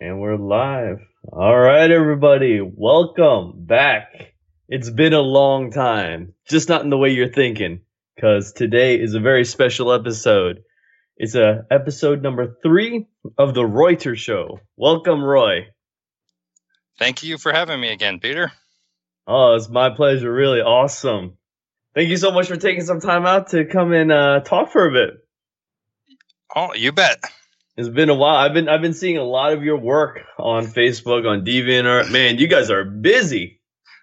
And we're live. All right, everybody. Welcome back. It's been a long time, just not in the way you're thinking, because today is a very special episode. It's a episode number three of the Royter Show. Welcome, Roy. Thank you for having me again, Peter. Oh, it's my pleasure. Really awesome. Thank you so much for taking some time out to come and uh, talk for a bit. Oh, you bet. It's been a while. I've been I've been seeing a lot of your work on Facebook, on DeviantArt. Man, you guys are busy.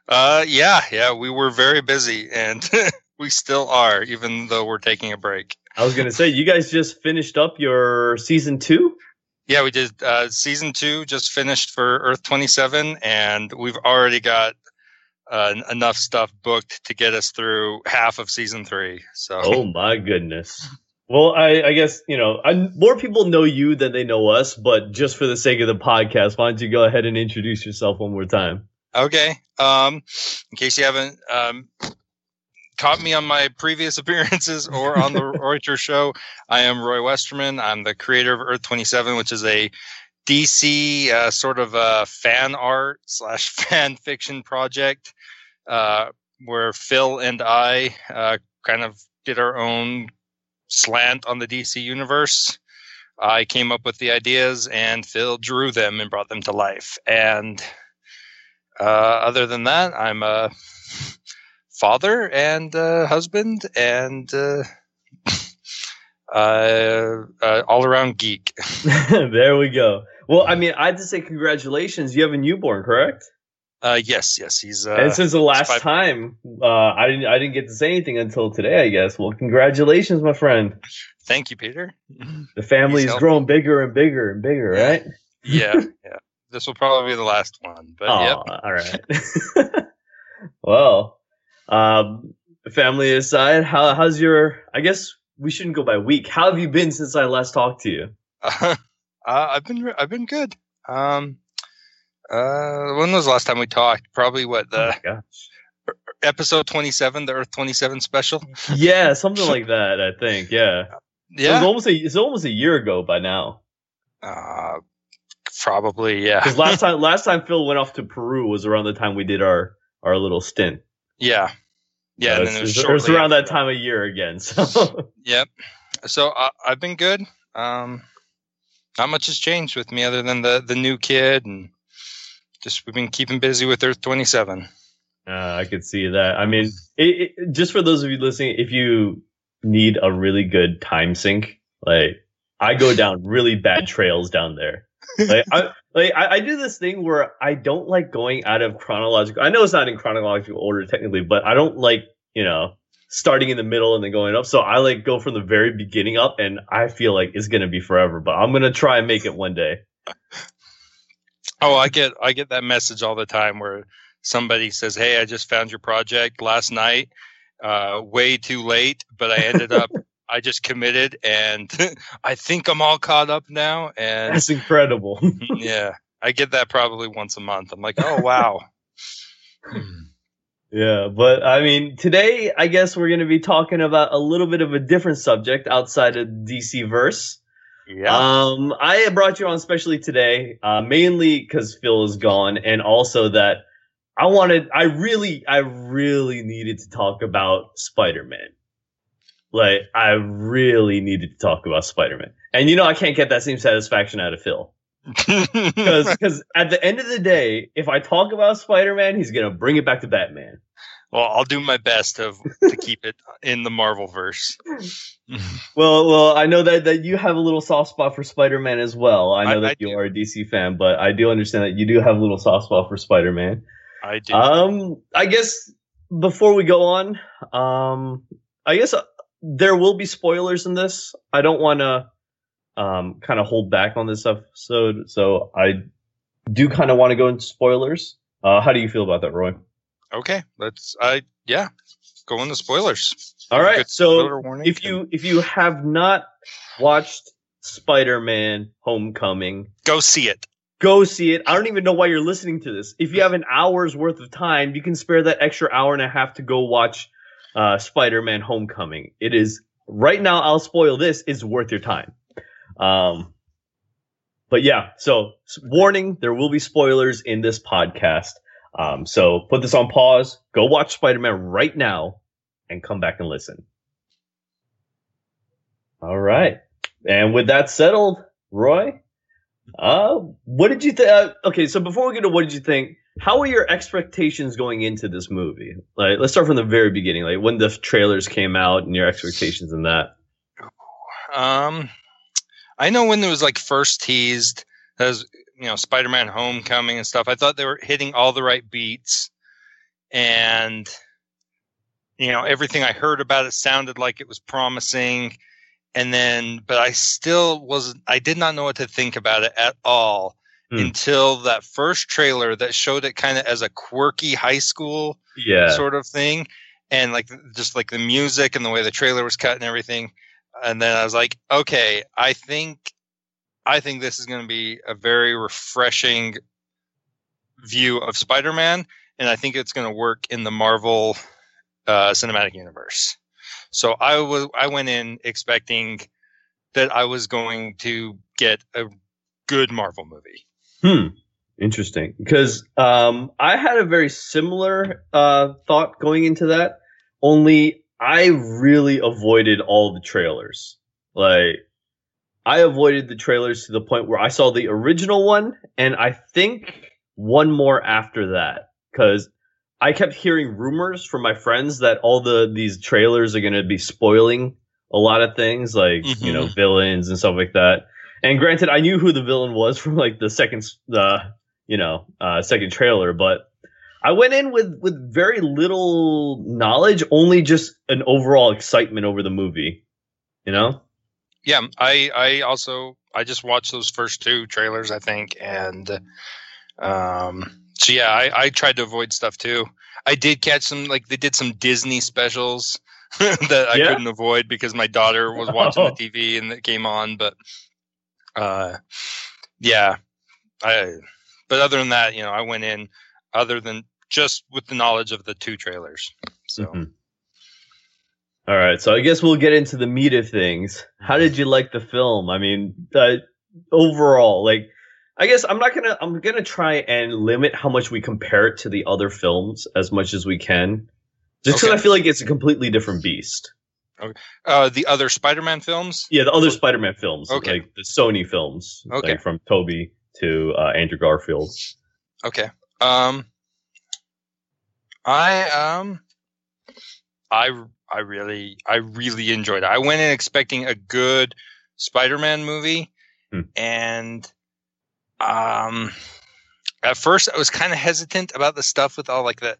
Uh, yeah, yeah, we were very busy, and we still are, even though we're taking a break. I was gonna say, you guys just finished up your season two. Yeah, we did. Uh, season two just finished for Earth Twenty Seven, and we've already got uh, enough stuff booked to get us through half of season three. So, oh my goodness. Well, I, I guess you know I, more people know you than they know us, but just for the sake of the podcast, why don't you go ahead and introduce yourself one more time? Okay. Um, in case you haven't um, caught me on my previous appearances or on the Royters show, I am Roy Westerman. I'm the creator of Earth 27, which is a DC uh, sort of a fan art slash fan fiction project uh, where Phil and I uh, kind of did our own slant on the DC universe. I came up with the ideas, and Phil drew them and brought them to life. And uh, other than that, I'm a father and a husband and uh, uh, all around geek. there we go. Well, I mean, I to say congratulations. You have a newborn, correct? Uh, yes, yes, he's. Uh, and since the last five- time, uh, I didn't, I didn't get to say anything until today. I guess. Well, congratulations, my friend. Thank you, Peter. The family is growing bigger and bigger and bigger, right? yeah, yeah. This will probably be the last one, but oh, yep. All right. well, um, family aside, how how's your? I guess we shouldn't go by week. How have you been since I last talked to you? Uh, I've been I've been good. Um, uh, when was the last time we talked? Probably what the oh episode twenty seven, the Earth twenty seven special. Yeah, something like that. I think. Yeah. Yeah. It was almost a it's almost a year ago by now. Uh, probably yeah. Because last time last time Phil went off to Peru was around the time we did our our little stint. Yeah. Yeah, and then it was, it was around that time of year again. So. yep. So uh, I've been good. Um, not much has changed with me other than the the new kid and just we've been keeping busy with Earth 27. Uh, I could see that. I mean, it, it, just for those of you listening, if you need a really good time sink, like I go down really bad trails down there. Like I, like I, I, do this thing where I don't like going out of chronological. I know it's not in chronological order technically, but I don't like you know starting in the middle and then going up. So I like go from the very beginning up, and I feel like it's gonna be forever. But I'm gonna try and make it one day. Oh, I get I get that message all the time where somebody says, "Hey, I just found your project last night. Uh, way too late, but I ended up I just committed and I think I'm all caught up now." And that's incredible. yeah, I get that probably once a month. I'm like, "Oh wow." Yeah, but I mean, today I guess we're going to be talking about a little bit of a different subject outside of DC verse. Yeah. Um, I brought you on especially today, uh, mainly because Phil is gone, and also that I wanted, I really, I really needed to talk about Spider Man. Like, I really needed to talk about Spider Man, and you know, I can't get that same satisfaction out of Phil. Because because at the end of the day, if I talk about Spider Man, he's gonna bring it back to Batman. Well, I'll do my best to to keep it in the Marvel verse. well, well, I know that that you have a little soft spot for Spider Man as well. I know I, that I you do. are a DC fan, but I do understand that you do have a little soft spot for Spider Man. I do. Um, I guess before we go on, um, I guess uh, there will be spoilers in this. I don't want to um kind of hold back on this episode, so I do kind of want to go into spoilers. Uh, how do you feel about that, Roy? Okay, let's. I yeah, go into spoilers. All right. So if you if you have not watched Spider-Man: Homecoming, go see it. Go see it. I don't even know why you're listening to this. If you have an hour's worth of time, you can spare that extra hour and a half to go watch uh, Spider-Man: Homecoming. It is right now. I'll spoil this. Is worth your time. Um, but yeah, so warning, there will be spoilers in this podcast. Um, so put this on pause, go watch Spider Man right now, and come back and listen. All right. And with that settled, Roy, uh, what did you think? Uh, okay, so before we get to what did you think, how were your expectations going into this movie? Like, let's start from the very beginning, like when the trailers came out and your expectations in that. Um, I know when it was like first teased as you know Spider-Man Homecoming and stuff. I thought they were hitting all the right beats, and you know everything I heard about it sounded like it was promising. And then, but I still was I did not know what to think about it at all mm. until that first trailer that showed it kind of as a quirky high school yeah. sort of thing, and like just like the music and the way the trailer was cut and everything and then I was like, okay, I think I think this is going to be a very refreshing view of Spider-Man, and I think it's going to work in the Marvel uh, cinematic universe. So I was I went in expecting that I was going to get a good Marvel movie. Hmm. Interesting, because um, I had a very similar uh, thought going into that. Only I really avoided all the trailers. Like, I avoided the trailers to the point where I saw the original one, and I think one more after that, because I kept hearing rumors from my friends that all the these trailers are going to be spoiling a lot of things, like mm-hmm. you know, mm-hmm. villains and stuff like that. And granted, I knew who the villain was from like the second, the you know, uh, second trailer, but I went in with with very little knowledge, only just an overall excitement over the movie. You know? Yeah, I I also I just watched those first two trailers, I think, and um so yeah, I, I tried to avoid stuff too. I did catch some like they did some Disney specials that I yeah. couldn't avoid because my daughter was watching oh. the TV and it came on, but uh yeah. I but other than that, you know, I went in other than just with the knowledge of the two trailers. So. Mm-hmm. All right, so I guess we'll get into the meat of things. How did you like the film? I mean, uh, overall, like, I guess I'm not gonna. I'm gonna try and limit how much we compare it to the other films as much as we can, just because okay. I feel like it's a completely different beast. Okay. Uh, the other Spider-Man films? Yeah, the other Spider-Man films. Okay. Like the Sony films. Okay. Like from Tobey to uh, Andrew Garfield. Okay. Um, I um I I really I really enjoyed it. I went in expecting a good Spider-Man movie hmm. and um at first I was kind of hesitant about the stuff with all like the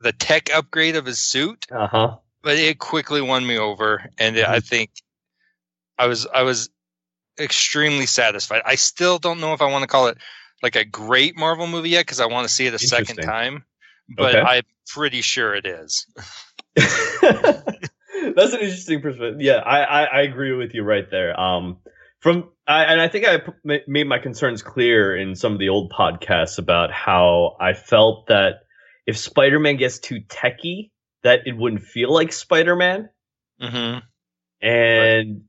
the tech upgrade of his suit. Uh-huh. But it quickly won me over and mm-hmm. I think I was I was extremely satisfied. I still don't know if I want to call it like a great Marvel movie yet because I want to see it a second time but okay. I'm pretty sure it is. That's an interesting perspective. Yeah, I, I, I, agree with you right there. Um, from I, and I think I p- made my concerns clear in some of the old podcasts about how I felt that if Spider-Man gets too techy, that it wouldn't feel like Spider-Man. Mm-hmm. And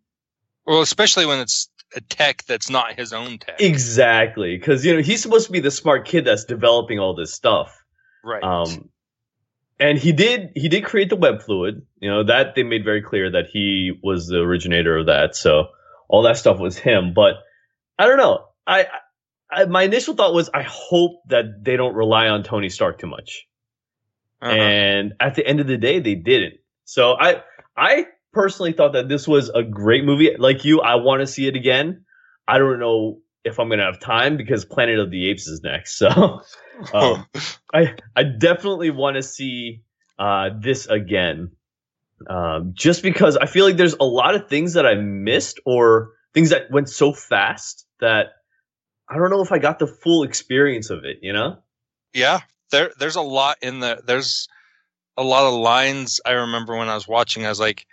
well, especially when it's a tech that's not his own tech. Exactly, because you know he's supposed to be the smart kid that's developing all this stuff. Right. Um, and he did he did create the web fluid. You know that they made very clear that he was the originator of that. So all that stuff was him. But I don't know. I, I my initial thought was I hope that they don't rely on Tony Stark too much. Uh-huh. And at the end of the day, they didn't. So I I personally thought that this was a great movie. Like you, I want to see it again. I don't know if I'm gonna have time because Planet of the Apes is next. So um, I I definitely want to see uh, this again, um, just because I feel like there's a lot of things that I missed or things that went so fast that I don't know if I got the full experience of it. You know? Yeah, there there's a lot in the there's a lot of lines I remember when I was watching. I was like,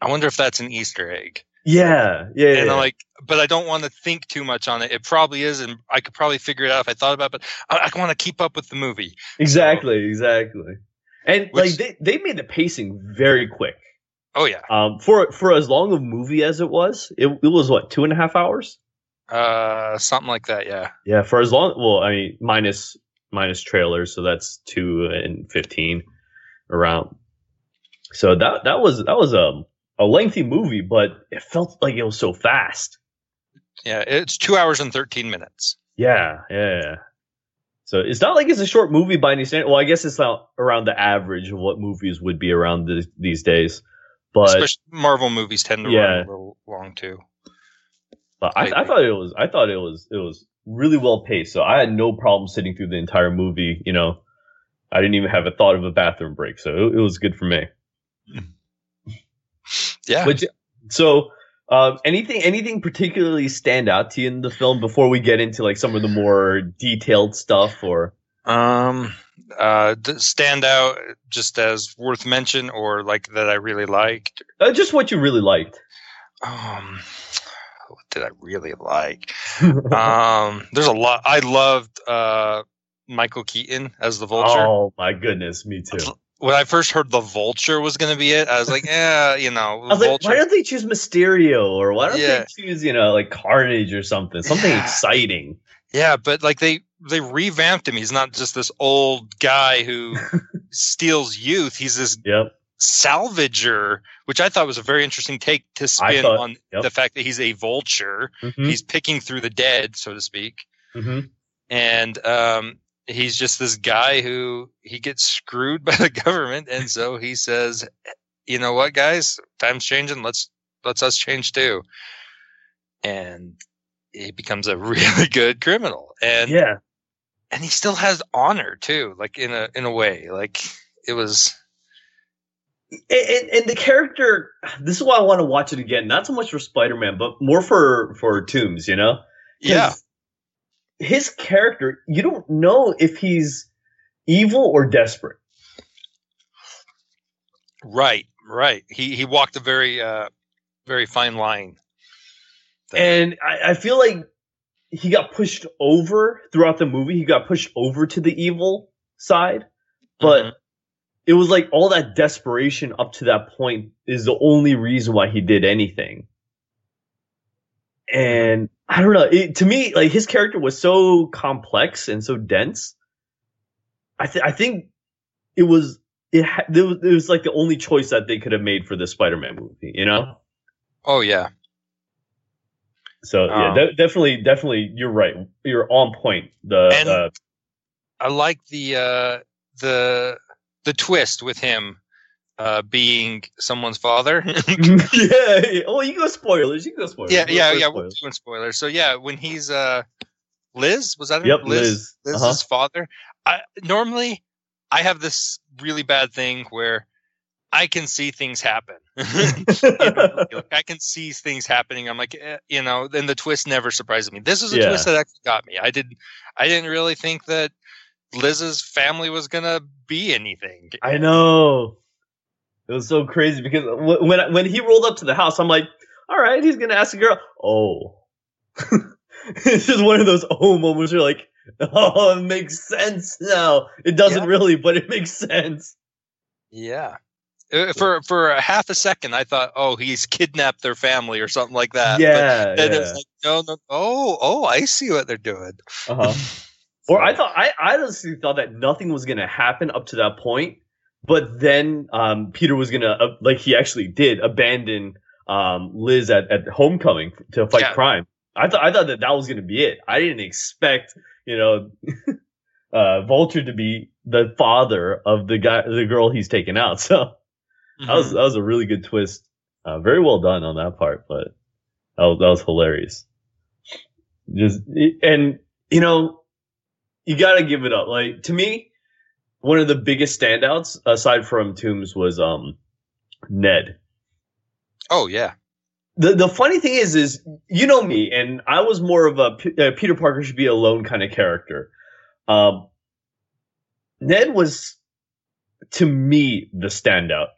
I wonder if that's an Easter egg. Yeah, yeah, and yeah. I'm like, but I don't want to think too much on it. It probably is, and I could probably figure it out if I thought about it. But I, I want to keep up with the movie. Exactly, so, exactly. And which, like they they made the pacing very quick. Oh yeah. Um, for for as long a movie as it was, it, it was what two and a half hours. Uh, something like that. Yeah. Yeah, for as long. Well, I mean, minus minus trailers, so that's two and fifteen around. So that that was that was a a lengthy movie, but it felt like it was so fast. Yeah, it's two hours and thirteen minutes. Yeah, yeah. So it's not like it's a short movie by any standard. Well, I guess it's not around the average of what movies would be around th- these days. But Especially Marvel movies tend to Yeah. run a little long too. But I, I thought it was I thought it was it was really well paced. So I had no problem sitting through the entire movie. You know, I didn't even have a thought of a bathroom break, so it, it was good for me. Yeah. Which so um, anything anything particularly stand out to you in the film before we get into like some of the more detailed stuff or Um, uh, stand out just as worth mention or like that I really liked. uh, just what you really liked? Um, what did I really like? um, there's a lot. I loved uh Michael Keaton as the Vulture. oh my goodness, me too. When I first heard the Vulture was going to be it, I was like, yeah, you know, I was like, Vulture. why don't they choose Mysterio or why don't Yeah. they choose, you know, like Carnage or something, something Yeah. exciting? Yeah, but like they they revamped him. He's not just this old guy who steals youth. He's this Yep. salvager, which I thought was a very interesting take to spin thought- on yep. the fact that he's a vulture. Mhm, He's picking through the dead, so to speak. mhm. and um, he's just this guy who he gets screwed by the government, and so he says, "You know what, guys? Time's changing. Let's let's us change too." And he becomes a really good criminal, and Yeah. and he still has honor too, like in a in a way, like it was. and, and, and the character this is why i want to watch it again not so much for spider-man but more for for Toombs you know, Yeah, his character you don't know if he's evil or desperate right, right. He he walked a very uh very fine line. there. and I, I feel like he got pushed over throughout the movie he got pushed over to the evil side but Mhm. it was like all that desperation up to that point is the only reason why he did anything. And I don't know. It, to me, like his character was so complex and so dense. I th- I think it was it, ha- it was it was like the only choice that they could have made for the Spider-Man movie. You know. oh yeah, So yeah, Um, de- definitely, definitely, you're right. You're on point. The And- uh, I like the uh, the the twist with him uh, being someone's father. yeah, yeah. Oh, you go spoilers. You can go spoilers. yeah, yeah, yeah. We're spoilers. doing spoilers. So yeah, when he's uh, Liz was that? Yep, Liz. Liz's Uh-huh. father. I, normally, I have this really bad thing where I can see things happen. like, I can see things happening. I'm like, eh, you know, then the twist never surprises me. This was a Yeah. twist that actually got me. I did, I didn't really think that Liz's family was gonna be anything. I know. It was so crazy because when when he rolled up to the house, I'm like, all right, he's gonna ask a girl. Oh, it's just one of those oh moments. Where you're like, oh, it makes sense now. It doesn't Yeah. really, but it makes sense. Yeah. Uh, For for a half a second, I thought, oh, he's kidnapped their family or something like that. yeah, But then yeah. it's like, no, no, oh, oh, I see what they're doing. uh-huh. Or I thought I, I honestly thought that nothing was gonna happen up to that point, but then um, Peter was gonna uh, like he actually did abandon um, Liz at, at homecoming to fight Yeah. crime. I thought I thought that that was gonna be it. I didn't expect you know uh, Vulture to be the father of the guy the girl he's taken out. So that was that was a really good twist. Uh, very well done on that part, but that was, that was hilarious. Just and you know, you got to give it up. Like to me, one of the biggest standouts aside from Toombs was um Ned. oh yeah, The the funny thing is is you know me and I was more of a P- uh, Peter Parker should be alone kind of character. Um Ned was to me the standout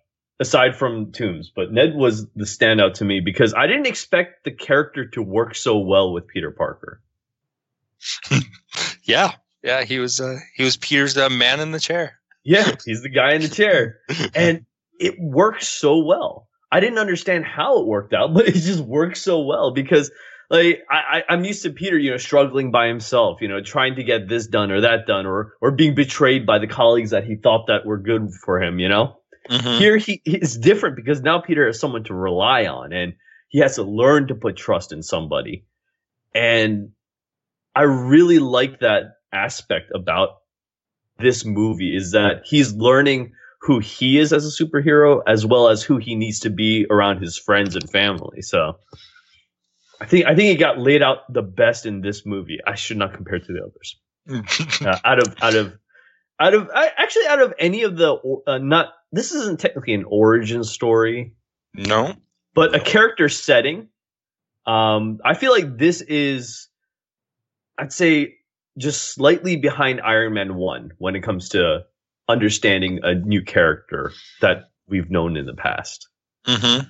aside from Toombs, but Ned was the standout to me because I didn't expect the character to work so well with Peter Parker. yeah, yeah. He was uh, he was Peter's uh, man in the chair. Yeah, he's the guy in the chair. And it works so well. I didn't understand how it worked out, but it just works so well because like I, I'm used to Peter, you know, struggling by himself, you know, trying to get this done or that done, or or being betrayed by the colleagues that he thought that were good for him, you know. Mm-hmm. Here he is different because now Peter has someone to rely on, and he has to learn to put trust in somebody. And I really like that aspect about this movie is that he's learning who he is as a superhero as well as who he needs to be around his friends and family. So I think I think he got laid out the best in this movie. I should not compare to the others. uh, out of out of out of actually out of any of the uh, not this isn't technically an origin story. No, but a character setting. Um, I feel like this is, I'd say, just slightly behind Iron Man one when it comes to understanding a new character that we've known in the past. Mm-hmm.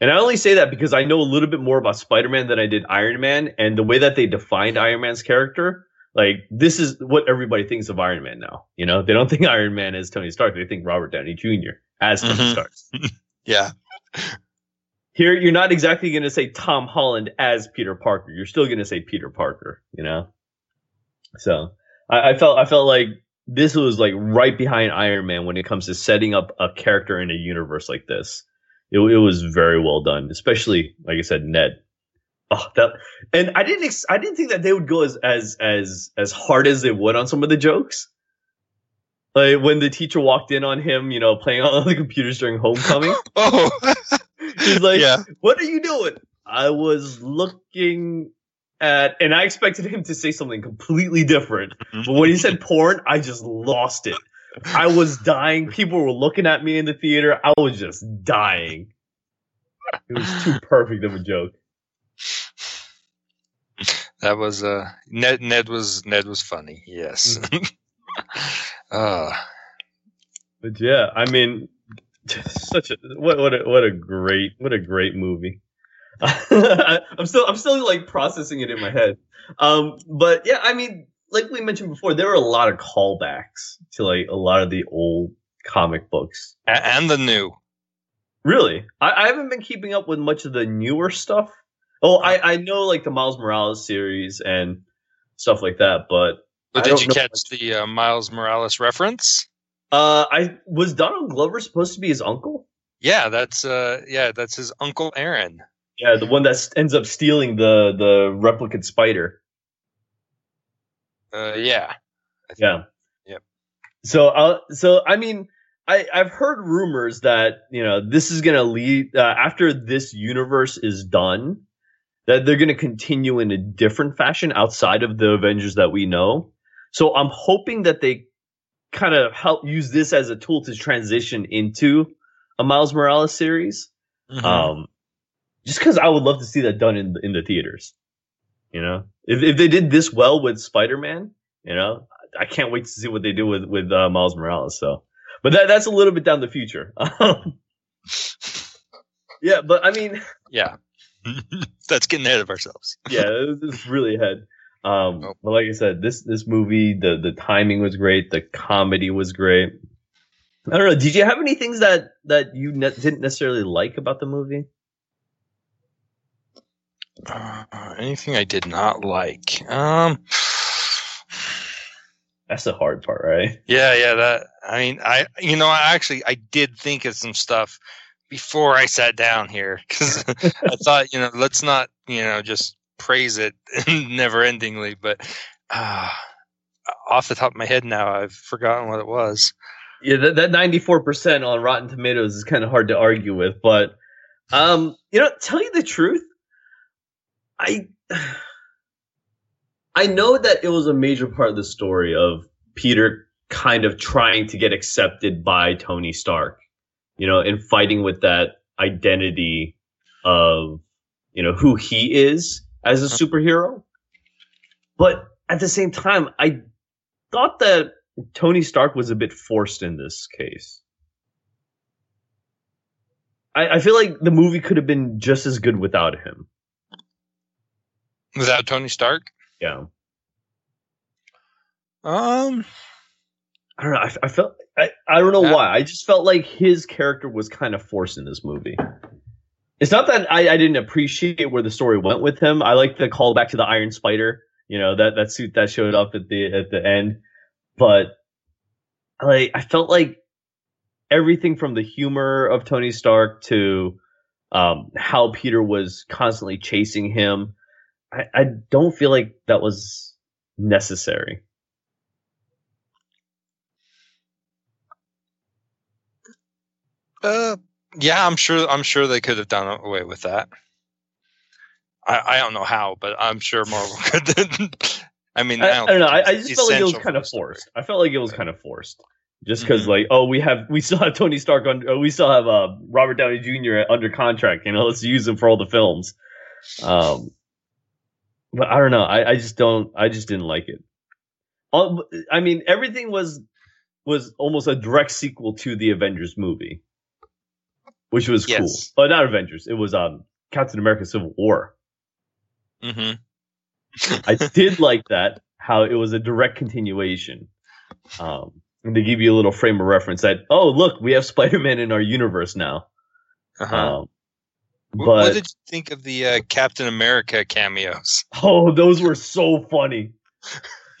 And I only say that because I know a little bit more about Spider Man than I did Iron Man, and the way that they defined Iron Man's character. Like this is what everybody thinks of Iron Man now. You know, they don't think Iron Man is Tony Stark; they think Robert Downey Jr. as Tony mm-hmm. Stark. yeah. Here, you're not exactly going to say Tom Holland as Peter Parker. You're still going to say Peter Parker. You know. So I, I felt I felt like this was like right behind Iron Man when it comes to setting up a character in a universe like this. It, it was very well done, especially like I said, Ned. Oh, that and I didn't ex- I didn't think that they would go as as as as hard as they would on some of the jokes. Like when the teacher walked in on him, you know, playing on the computers during homecoming. oh, he's like, yeah. "What are you doing?" I was looking at, and I expected him to say something completely different. Mm-hmm. But when he said porn, I just lost it. I was dying. People were looking at me in the theater. I was just dying. It was too perfect of a joke. That was uh Ned Ned was Ned was funny, yes. uh but yeah, I mean such a what what a what a great what a great movie. I'm still I'm still like processing it in my head. Um, but yeah, I mean, like we mentioned before, there were a lot of callbacks to like a lot of the old comic books and the new. Really, I, I haven't been keeping up with much of the newer stuff. Oh, I I know like the Miles Morales series and stuff like that, but. But did you catch much. the uh, Miles Morales reference? Uh, I was Donald Glover supposed to be his uncle? Yeah, that's uh, yeah, that's his uncle Aaron. Yeah, the one that ends up stealing the the replicant spider. Uh, yeah. Yeah. Yep. So, uh, so I mean, I I've heard rumors that you know this is gonna lead uh, after this universe is done, that they're gonna continue in a different fashion outside of the Avengers that we know. So I'm hoping that they kind of help use this as a tool to transition into a Miles Morales series. Mm-hmm. Um, just because I would love to see that done in in the theaters. You know, if if they did this well with Spider Man, you know, I can't wait to see what they do with with uh, Miles Morales. So, but that that's a little bit down the future. yeah, but I mean, yeah, that's getting ahead of ourselves. yeah, it's really ahead. Um, oh. but like I said, this this movie, the the timing was great, the comedy was great. I don't know. Did you have any things that that you ne- didn't necessarily like about the movie? Uh, anything I did not like? Um, that's the hard part, right? Yeah, yeah. That I mean, I you know, I actually I did think of some stuff before I sat down here because I thought you know let's not you know just praise it never endingly, but uh, off the top of my head now I've forgotten what it was. Yeah, that four percent on Rotten Tomatoes is kind of hard to argue with, but um, you know, tell you the truth, I I know that it was a major part of the story of Peter kind of trying to get accepted by Tony Stark, you know, and fighting with that identity of, you know, who he is as a superhero. But at the same time, I thought that Tony Stark was a bit forced in this case. I, I feel like the movie could have been just as good without him. Without Tony Stark? Yeah. Um, I don't know. I, I felt I, I don't know why. I just felt like his character was kind of forced in this movie. It's not that I, I didn't appreciate where the story went with him. I like the callback to the Iron Spider, you know, that, that suit that showed up at the at the end. But like I felt like everything from the humor of Tony Stark to um, how Peter was constantly chasing him. I, I don't feel like that was necessary. Uh, yeah, I'm sure. I'm sure they could have done away with that. I, I don't know how, but I'm sure Marvel could. I mean, I, I, don't, I don't know. I, I, just felt like it was kind of forced. I felt like it was kind of forced, just because mm-hmm. like, oh, we have we still have Tony Stark on, oh, we still have uh, Robert Downey Jr. under contract. You know, let's use him for all the films. Um, but I don't know. I, I just don't. I just didn't like it. I mean, everything was was almost a direct sequel to the Avengers movie which was yes. cool. But not Avengers. It was um Captain America: Civil War. Mm-hmm. I did like that. How it was a direct continuation. Um, and to give you a little frame of reference, that oh look, we have Spider-Man in our universe now. Uh-huh. Um, but, what did you think of the uh, Captain America cameos? Oh, those were so funny.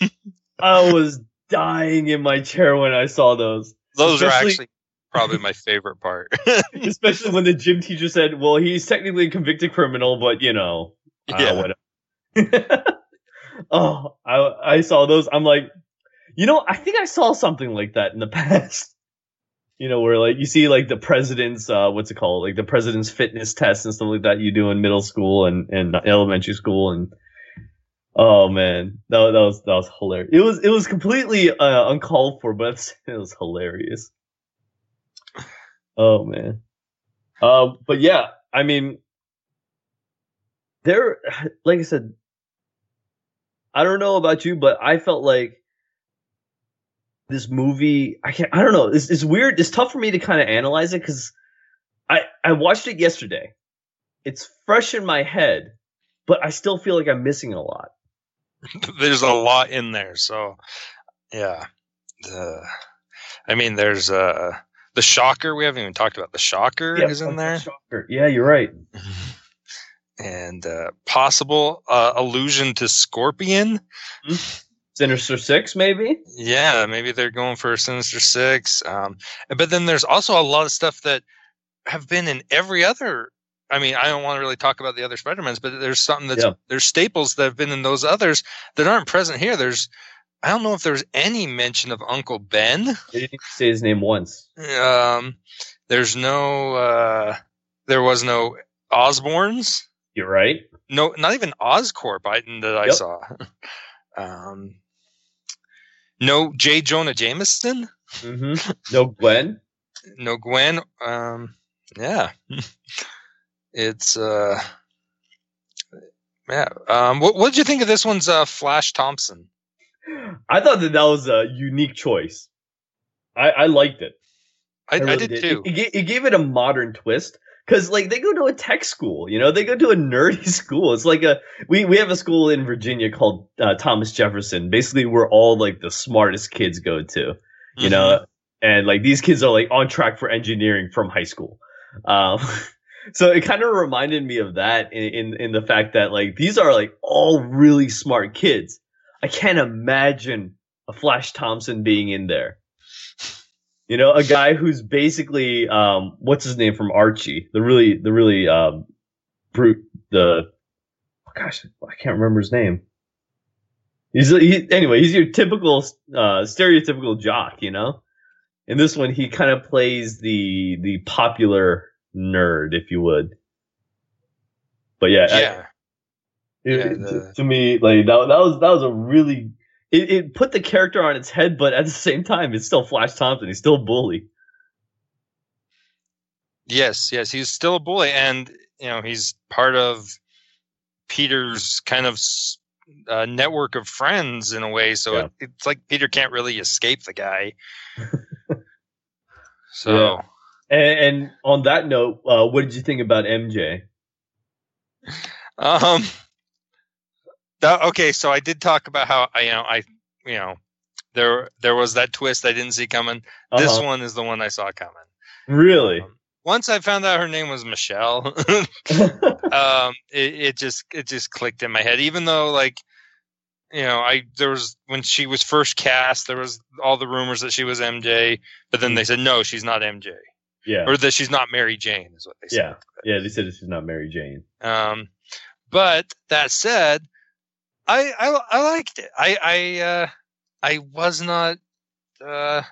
I was dying in my chair when I saw those. Those Especially, are actually probably my favorite part. Especially when the gym teacher said, "Well, he's technically a convicted criminal, but you know, yeah, oh, I I saw those. I'm like, you know, I think I saw something like that in the past. You know, where like you see like the president's uh what's it called? Like the president's fitness test and stuff like that you do in middle school and, and elementary school and oh man. That, that was that was hilarious. It was it was completely uh, uncalled for, but it was hilarious. Oh man. Uh, but yeah, I mean, there, like I said, I don't know about you, but I felt like this movie. I can't. I don't know. It's, it's weird. It's tough for me to kind of analyze it because I I watched it yesterday. It's fresh in my head, but I still feel like I'm missing a lot. There's a lot in there, so yeah. The, I mean, there's uh the Shocker, we haven't even talked about. The Shocker yeah, is in there. Yeah, you're right. and uh, possible uh, allusion to Scorpion. Mm-hmm. Sinister Six, maybe. Yeah, maybe they're going for Sinister Six. Um, but then there's also a lot of stuff that have been in every other. I mean, I don't want to really talk about the other Spider-Mans, but there's something that's yeah. there's staples that have been in those others that aren't present here. There's I don't know if there's any mention of Uncle Ben. He didn't say his name once. Um, there's no, uh, there was no Osborns. You're right. No, not even Oscorp I, that I yep. saw. um, no J. Jonah Jameson. Mm-hmm. No Gwen. no Gwen. Um, yeah, it's uh, yeah. Um, what what did you think of this one's uh, Flash Thompson? I thought that that was a unique choice. I, I liked it. I, I, really I did, did, too. It, it, gave it a modern twist because, like, they go to a tech school. You know, they go to a nerdy school. It's like a we we have a school in Virginia called uh, Thomas Jefferson. Basically, where all like the smartest kids go to. You mm-hmm. know, and like these kids are like on track for engineering from high school. Um, so it kind of reminded me of that in, in in the fact that like these are like all really smart kids I can't imagine a Flash Thompson being in there. You know, a guy who's basically um, what's his name from Archie, the really the really um, brute the oh gosh I can't remember his name. He's he, anyway he's your typical uh, stereotypical jock, you know. In this one, he kind of plays the the popular nerd, if you would. But yeah, yeah. It, yeah, the... to me, like that, that was that was a really it, it put the character on its head, but at the same time, it's still Flash Thompson. He's still a bully. Yes, yes, he's still a bully, and you know he's part of Peter's kind of uh, network of friends in a way. So yeah. it, it's like Peter can't really escape the guy. so, yeah. and, and, on that note, uh, what did you think about MJ? Um, that, okay, so I did talk about how I, you know, I, you know, there there was that twist I didn't see coming. Uh-huh. This one is the one I saw coming. Really? Um, once I found out her name was Michelle, um, it, it just it just clicked in my head. Even though like you know, I there was when she was first cast, there was all the rumors that she was MJ, but then they said no, she's not MJ. Yeah. Or that she's not Mary Jane is what they said. Yeah. Yeah, they said she's not Mary Jane. Um, but that said, I I, I liked it. I I uh, I was not uh,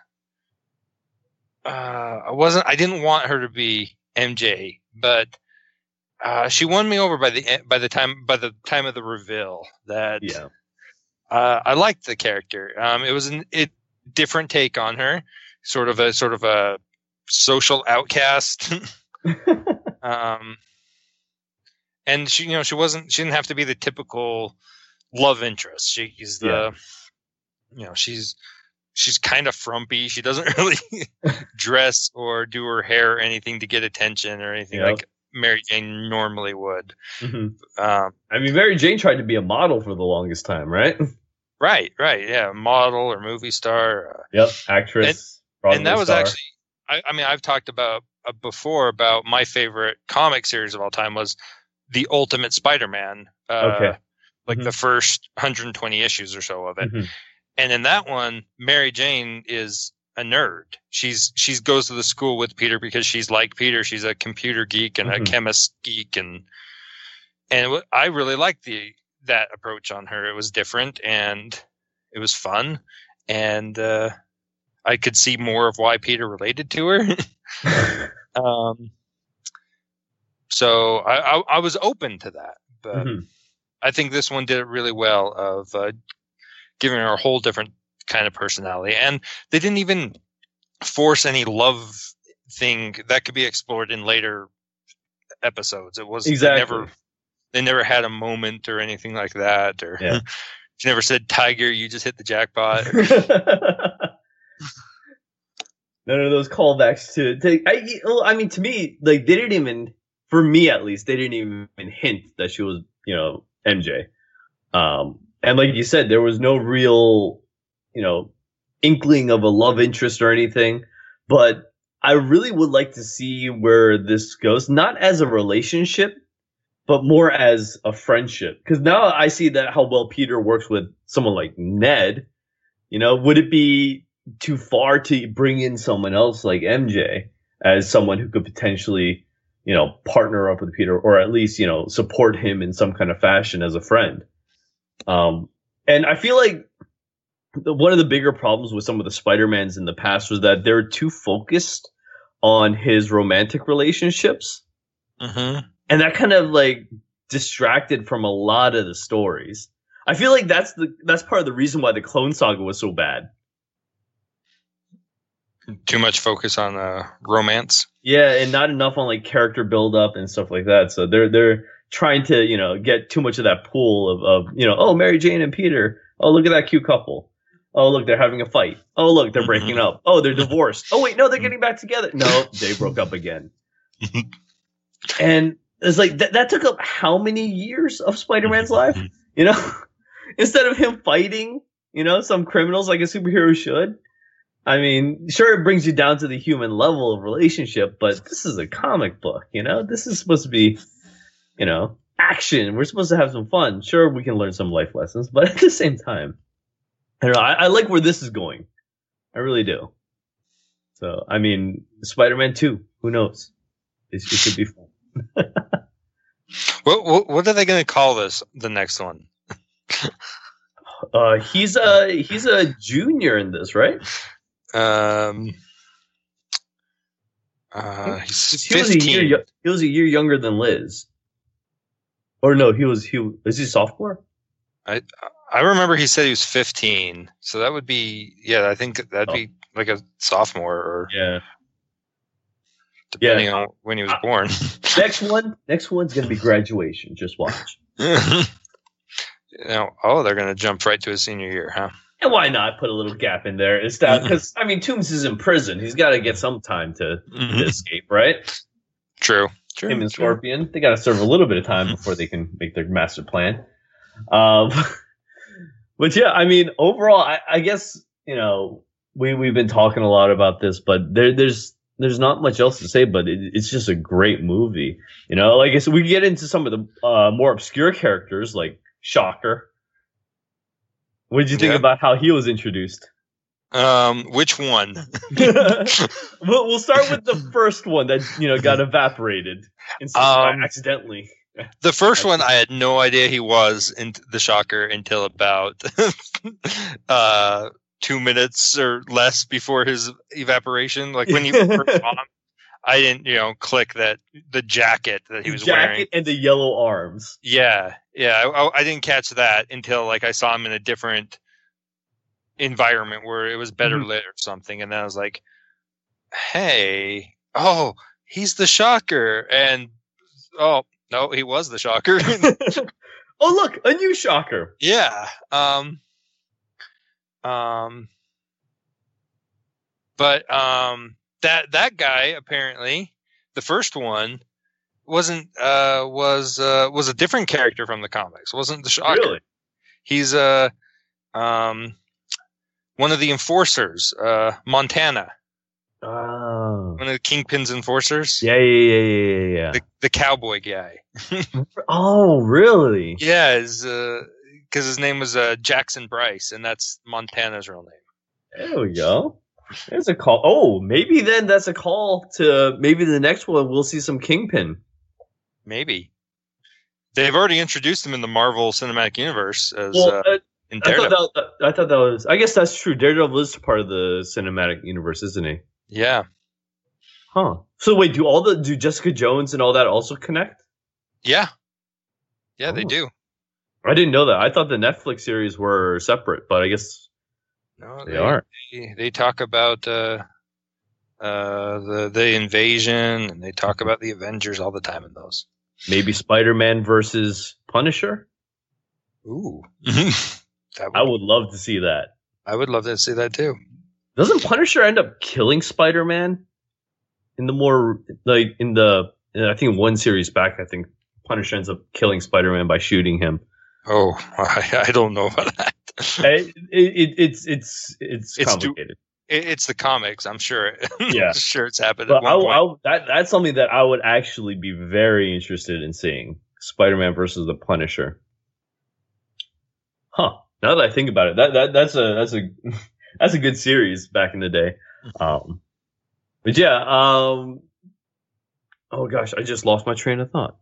uh, I wasn't I didn't want her to be MJ, but uh, she won me over by the by the time by the time of the reveal that Yeah. uh, I liked the character. Um, it was a it, different take on her, sort of a sort of a social outcast. um, and she, you know, she wasn't. She didn't have to be the typical love interest. She's the, Yeah. you know, she's she's kind of frumpy. She doesn't really dress or do her hair or anything to get attention or anything Yep. like Mary Jane normally would. Mhm. Um, I mean, Mary Jane tried to be a model for the longest time, right? right, right, yeah, model or movie star. Uh, Yep, actress. Broadway and that was star. actually I, I mean i've talked about uh, before about my favorite comic series of all time was the ultimate spider-man uh, Okay. Like Mhm. the first 120 issues or so of it Mhm. and in that one mary jane is a nerd she's she's goes to the school with peter because she's like peter she's a computer geek and Mhm. a chemist geek and and i really liked the that approach on her it was different and it was fun and uh i could see more of why peter related to her um so I, I i was open to that but Mhm. I think this one did it really well of uh, giving her a whole different kind of personality, and they didn't even force any love thing that could be explored in later episodes. It was Exactly. never they never had a moment or anything like that, or Yeah. she never said "Tiger, you just hit the jackpot." None of those callbacks to, to I, well, I mean, to me, like they didn't even, for me at least, they didn't even hint that she was, you know, MJ. Um, and like you said, there was no real, you know, inkling of a love interest or anything. But I really would like to see where this goes, not as a relationship, but more as a friendship. Because now I see that how well Peter works with someone like Ned. You know, would it be too far to bring in someone else like MJ as someone who could potentially, you know, partner up with Peter or at least, you know, support him in some kind of fashion as a friend. Um, and I feel like the, one of the bigger problems with some of the Spider-Mans in the past was that they're too focused on his romantic relationships. hmm And that kind of like distracted from a lot of the stories. I feel like that's the that's part of the reason why the Clone Saga was so bad. Too much focus on uh, romance. Yeah, and not enough on like character build up and stuff like that. So they're they're trying to you know get too much of that pool of of you know oh Mary Jane and Peter. Oh look at that cute couple. Oh look they're having a fight. Oh look they're breaking mm-hmm. up. Oh they're divorced. Oh wait no they're mm-hmm. getting back together. No they broke up again. And it's like that that took up how many years of Spider Man's mm-hmm. life? You know? Instead of him fighting you know some criminals like a superhero should. I mean, sure, it brings you down to the human level of relationship, but this is a comic book, you know? This is supposed to be, you know, action. We're supposed to have some fun. Sure, we can learn some life lessons, but at the same time, I don't know. I, I like where this is going. I really do. So, I mean, Spider Man 2, who knows? It, it should be fun. What, what what are they going to call this? The next one? Uh, he's a he's a junior in this, right? Um, uh, he's He was a year he was a year younger than Liz. Or no, he was he is he sophomore? I I remember he said he was 15, so that would be yeah. I think that'd be like a sophomore or Yeah. depending on when he was Uh, born. Next one, next one's gonna be graduation. Just watch. know, oh, they're gonna jump right to his senior year, huh? And why not put a little gap in there? Is that because I mean Toombs is in prison. He's got to get some time to, to escape, right? True. True. Him and true. Scorpion, they got to serve a little bit of time before they can make their master plan. Um, but yeah, I mean, overall, I, I guess you know we we've been talking a lot about this, but there there's there's not much else to say, but it, it's just a great movie. You know, like I said, we get into some of the uh, more obscure characters like Shocker. What did you think yeah. about how he was introduced? Um, which one? we'll, we'll start with the first one that you know got evaporated um, accidentally. The first one, I had no idea he was in the Shocker until about uh, two minutes or less before his evaporation. Like when he first saw him, I didn't, you know, click that the jacket that he was jacket wearing and the yellow arms. Yeah, yeah, I, I, didn't catch that until like I saw him in a different environment where it was better mm-hmm. lit or something, and then I was like, "Hey, oh, he's the Shocker," and oh no, he was the Shocker. oh look, a new Shocker. Yeah. Um. Um, but um, that that guy apparently, the first one, wasn't uh was uh was a different character from the comics. Wasn't the Shocker? Really? He's a uh, um one of the enforcers, uh Montana. Oh. One of the Kingpin's enforcers. Yeah, yeah, yeah, yeah, yeah. The, the cowboy guy. oh, really? Yeah, his uh, because his name was uh, Jackson Brice, and that's Montana's real name. There we go. There's a call. Oh, maybe then that's a call to maybe the next one we'll see some Kingpin. Maybe they've already introduced him in the Marvel Cinematic Universe as well, uh, in Daredevil. I thought, that, I thought that was. I guess that's true. Daredevil is part of the cinematic universe, isn't he? Yeah. Huh. So wait, do all the do Jessica Jones and all that also connect? Yeah. Yeah, oh. they do. I didn't know that. I thought the Netflix series were separate, but I guess no, they, they are. They, they, talk about uh, uh, the the invasion, and they talk about the Avengers all the time in those. Maybe Spider Man versus Punisher. Ooh, would, I would love to see that. I would love to see that too. Doesn't Punisher end up killing Spider Man in the more like in the I think one series back? I think Punisher ends up killing Spider Man by shooting him. Oh, I, I don't know about that. it, it, it's it's it's complicated. It's, it's the comics. I'm sure. Yeah, sure it's happened. But I'll, I'll, that that's something that I would actually be very interested in seeing: Spider-Man versus the Punisher. Huh. Now that I think about it, that, that that's a that's a that's a good series back in the day. Um, but yeah. Um, oh gosh, I just lost my train of thought.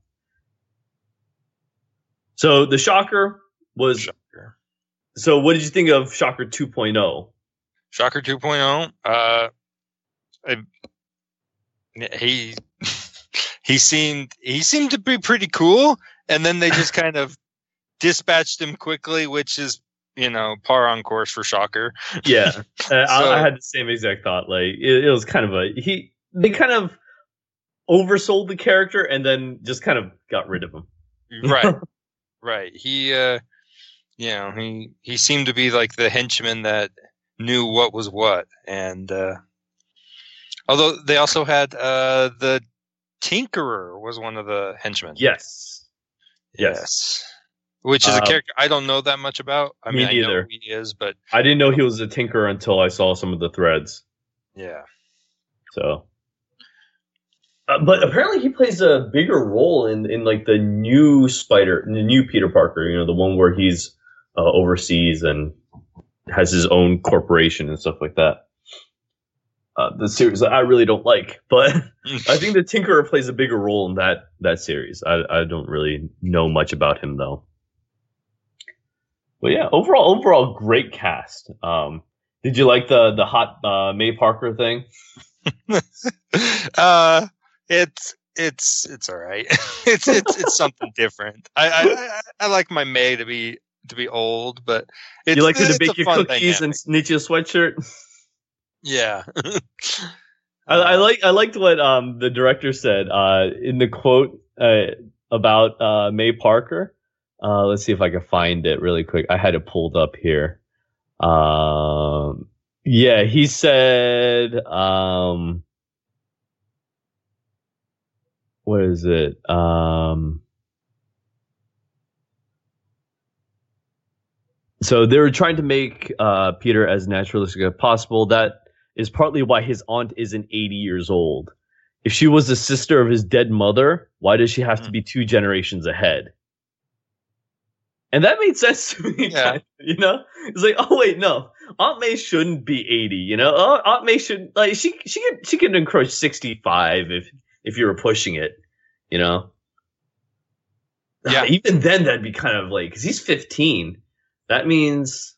So the Shocker was. Shocker. So what did you think of Shocker 2.0? Shocker 2.0. Uh, I, he he seemed he seemed to be pretty cool, and then they just kind of dispatched him quickly, which is you know par on course for Shocker. Yeah, uh, so, I, I, had the same exact thought. Like it, it was kind of a he they kind of oversold the character and then just kind of got rid of him. right. Right. He, uh, you know, he he seemed to be like the henchman that knew what was what, and uh, although they also had uh, the Tinkerer was one of the henchmen. Yes. Yes. yes. Which is a uh, character I don't know that much about. I mean, neither. I know he is, but I didn't know he was a tinkerer until I saw some of the threads. Yeah. So uh, but apparently he plays a bigger role in, in like the new Spider, the new Peter Parker. You know, the one where he's uh, overseas and has his own corporation and stuff like that. Uh, the series I really don't like, but I think the Tinkerer plays a bigger role in that that series. I I don't really know much about him though. But yeah, overall overall great cast. Um, did you like the the hot uh, May Parker thing? uh it's it's it's all right. it's it's it's something different. I, I I like my May to be to be old, but you like her to bake your cookies dynamic. and knit you a sweatshirt. Yeah. I, I, like I liked what um the director said uh in the quote uh, about uh May Parker. Uh, let's see if I can find it really quick. I had it pulled up here. Um, yeah, he said um what is it? Um, so they were trying to make uh, Peter as naturalistic as possible. That is partly why his aunt isn't 80 years old. If she was the sister of his dead mother, why does she have to hmm. be two generations ahead? And that made sense to me. Yeah. You know, it's like, oh wait, no, Aunt May shouldn't be 80. You know, oh, Aunt May should like she she could she could encroach 65 if if you were pushing it. You know. Yeah. Even then, that'd be kind of like because he's 15. That means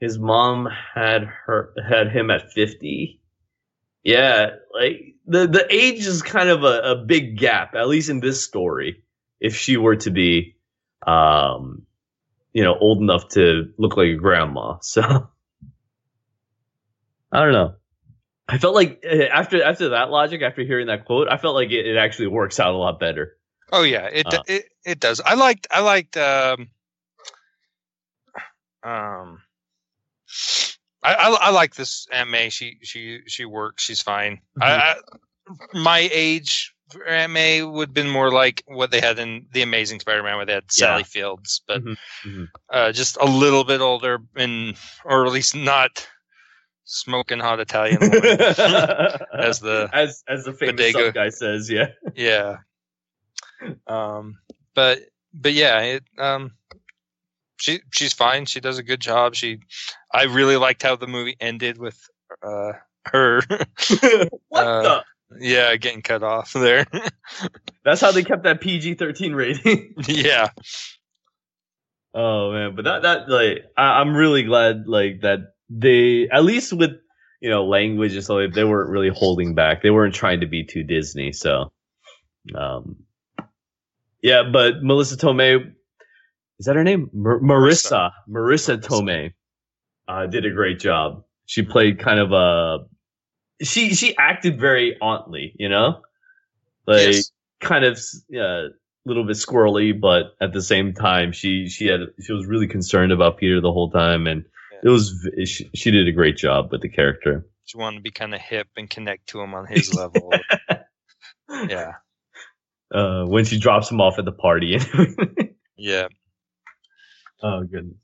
his mom had her had him at 50. Yeah, like the the age is kind of a, a big gap, at least in this story. If she were to be, um, you know, old enough to look like a grandma, so I don't know. I felt like eh, after after that logic, after hearing that quote, I felt like it, it actually works out a lot better. Oh yeah, it uh, it it does. I liked I liked um um I, I, I like this Aunt May. She she she works. She's fine. Mm-hmm. I, I, my age Aunt May would have been more like what they had in the Amazing Spider-Man, where they had Sally yeah. Fields, but mm-hmm. Mm-hmm. Uh, just a little bit older, and or at least not smoking hot Italian as the as as the famous guy says. Yeah, yeah. Um, but but yeah, it um she she's fine. She does a good job. She, I really liked how the movie ended with uh, her. what uh, the? Yeah, getting cut off there. That's how they kept that PG thirteen rating. yeah. Oh man, but that that like I, am really glad like that they at least with you know language and stuff they weren't really holding back. They weren't trying to be too Disney. So, um, yeah, but Melissa Tomei is that her name? Mar- Marissa Marisa, Tomei uh, did a great job. She played kind of a she she acted very auntly, you know, like yes. kind of a uh, little bit squirrely, but at the same time, she she had she was really concerned about Peter the whole time, and. It was she, she did a great job with the character. She wanted to be kind of hip and connect to him on his level. yeah. Uh, when she drops him off at the party. yeah. Oh goodness.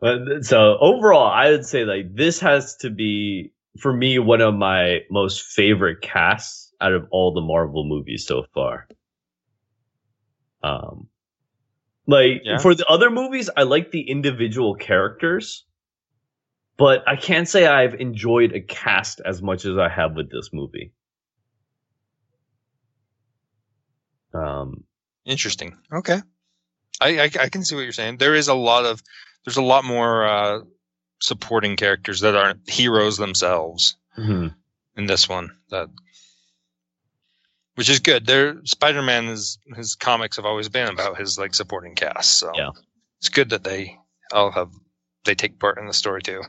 But so overall, I would say like this has to be for me one of my most favorite casts out of all the Marvel movies so far. Um, like yeah. for the other movies, I like the individual characters, but I can't say I've enjoyed a cast as much as I have with this movie. Um, interesting. Okay. I, I, I can see what you're saying. There is a lot of there's a lot more uh, supporting characters that aren't heroes themselves mm-hmm. in this one. That which is good. There, Spider-Man is his comics have always been about his like supporting cast. So yeah, it's good that they all have they take part in the story too.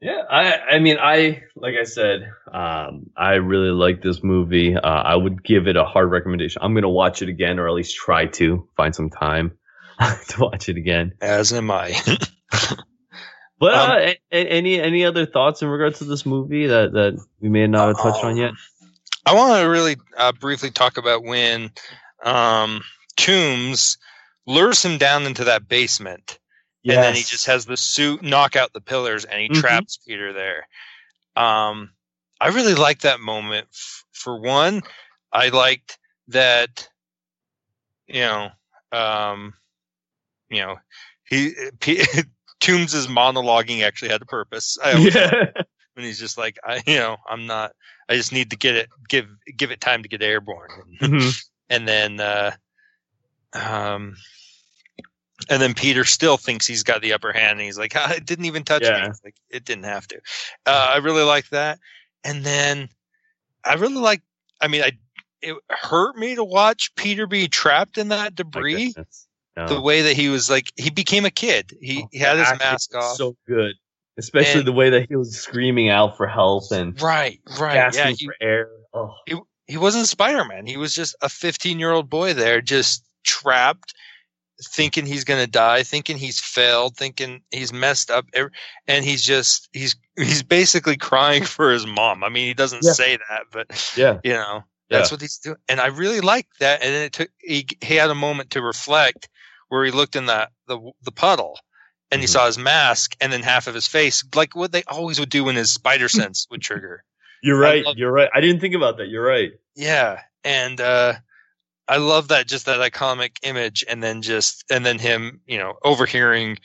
Yeah, I I mean I like I said, um, I really like this movie. Uh, I would give it a hard recommendation. I'm gonna watch it again, or at least try to find some time to watch it again. As am I. but uh, um, any any other thoughts in regards to this movie that that we may not have touched on yet? I want to really uh, briefly talk about when um, Toomes lures him down into that basement Yes. And then he just has the suit knock out the pillars and he mm-hmm. traps Peter there. Um, I really like that moment. F- for one, I liked that, you know, um, you know, he P- Toomes' monologuing actually had a purpose. I yeah. when he's just like, I, you know, I'm not. I just need to get it, give give it time to get airborne, mm-hmm. and then, uh, um, and then Peter still thinks he's got the upper hand, and he's like, ah, "It didn't even touch yeah. me." like it didn't have to. Uh, I really like that. And then I really like. I mean, I it hurt me to watch Peter be trapped in that debris. No. The way that he was like, he became a kid. He, oh, he had his mask off. So good, especially and, the way that he was screaming out for help and right, right, gasping yeah, he, for air. Oh. He, he wasn't Spider Man. He was just a 15 year old boy there, just trapped thinking he's going to die, thinking he's failed, thinking he's messed up, and he's just he's he's basically crying for his mom. I mean, he doesn't yeah. say that, but yeah, you know, that's yeah. what he's doing, and I really like that. And then it took he he had a moment to reflect where he looked in that the the puddle, and mm-hmm. you saw his mask and then half of his face, like what they always would do when his spider sense would trigger. You're right. You're right. I didn't think about that. You're right. Yeah, and uh, I love that just that iconic image, and then just and then him, you know, overhearing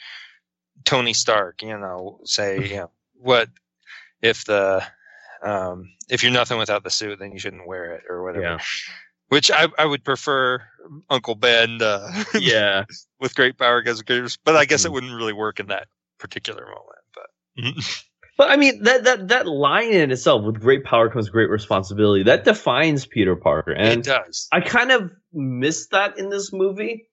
Tony Stark, you know, say, you know, what if the um, if you're nothing without the suit, then you shouldn't wear it or whatever. Yeah. Which I, I would prefer Uncle Ben. Uh, yeah. with great power comes great, but I guess mm-hmm. it wouldn't really work in that particular moment. But. But I mean that that that line in itself, with great power comes great responsibility, that defines Peter Parker, and it does. I kind of missed that in this movie.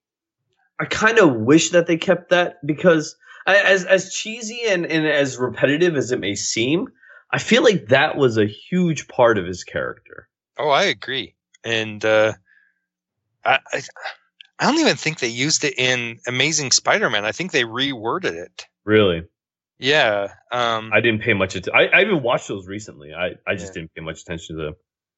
I kind of wish that they kept that because as as cheesy and, and as repetitive as it may seem, I feel like that was a huge part of his character. Oh, I agree, and uh, I, I I don't even think they used it in Amazing Spider-Man. I think they reworded it. Really? Yeah. Um, I didn't pay much attention. I, I even watched those recently. I, I just yeah. didn't pay much attention to them.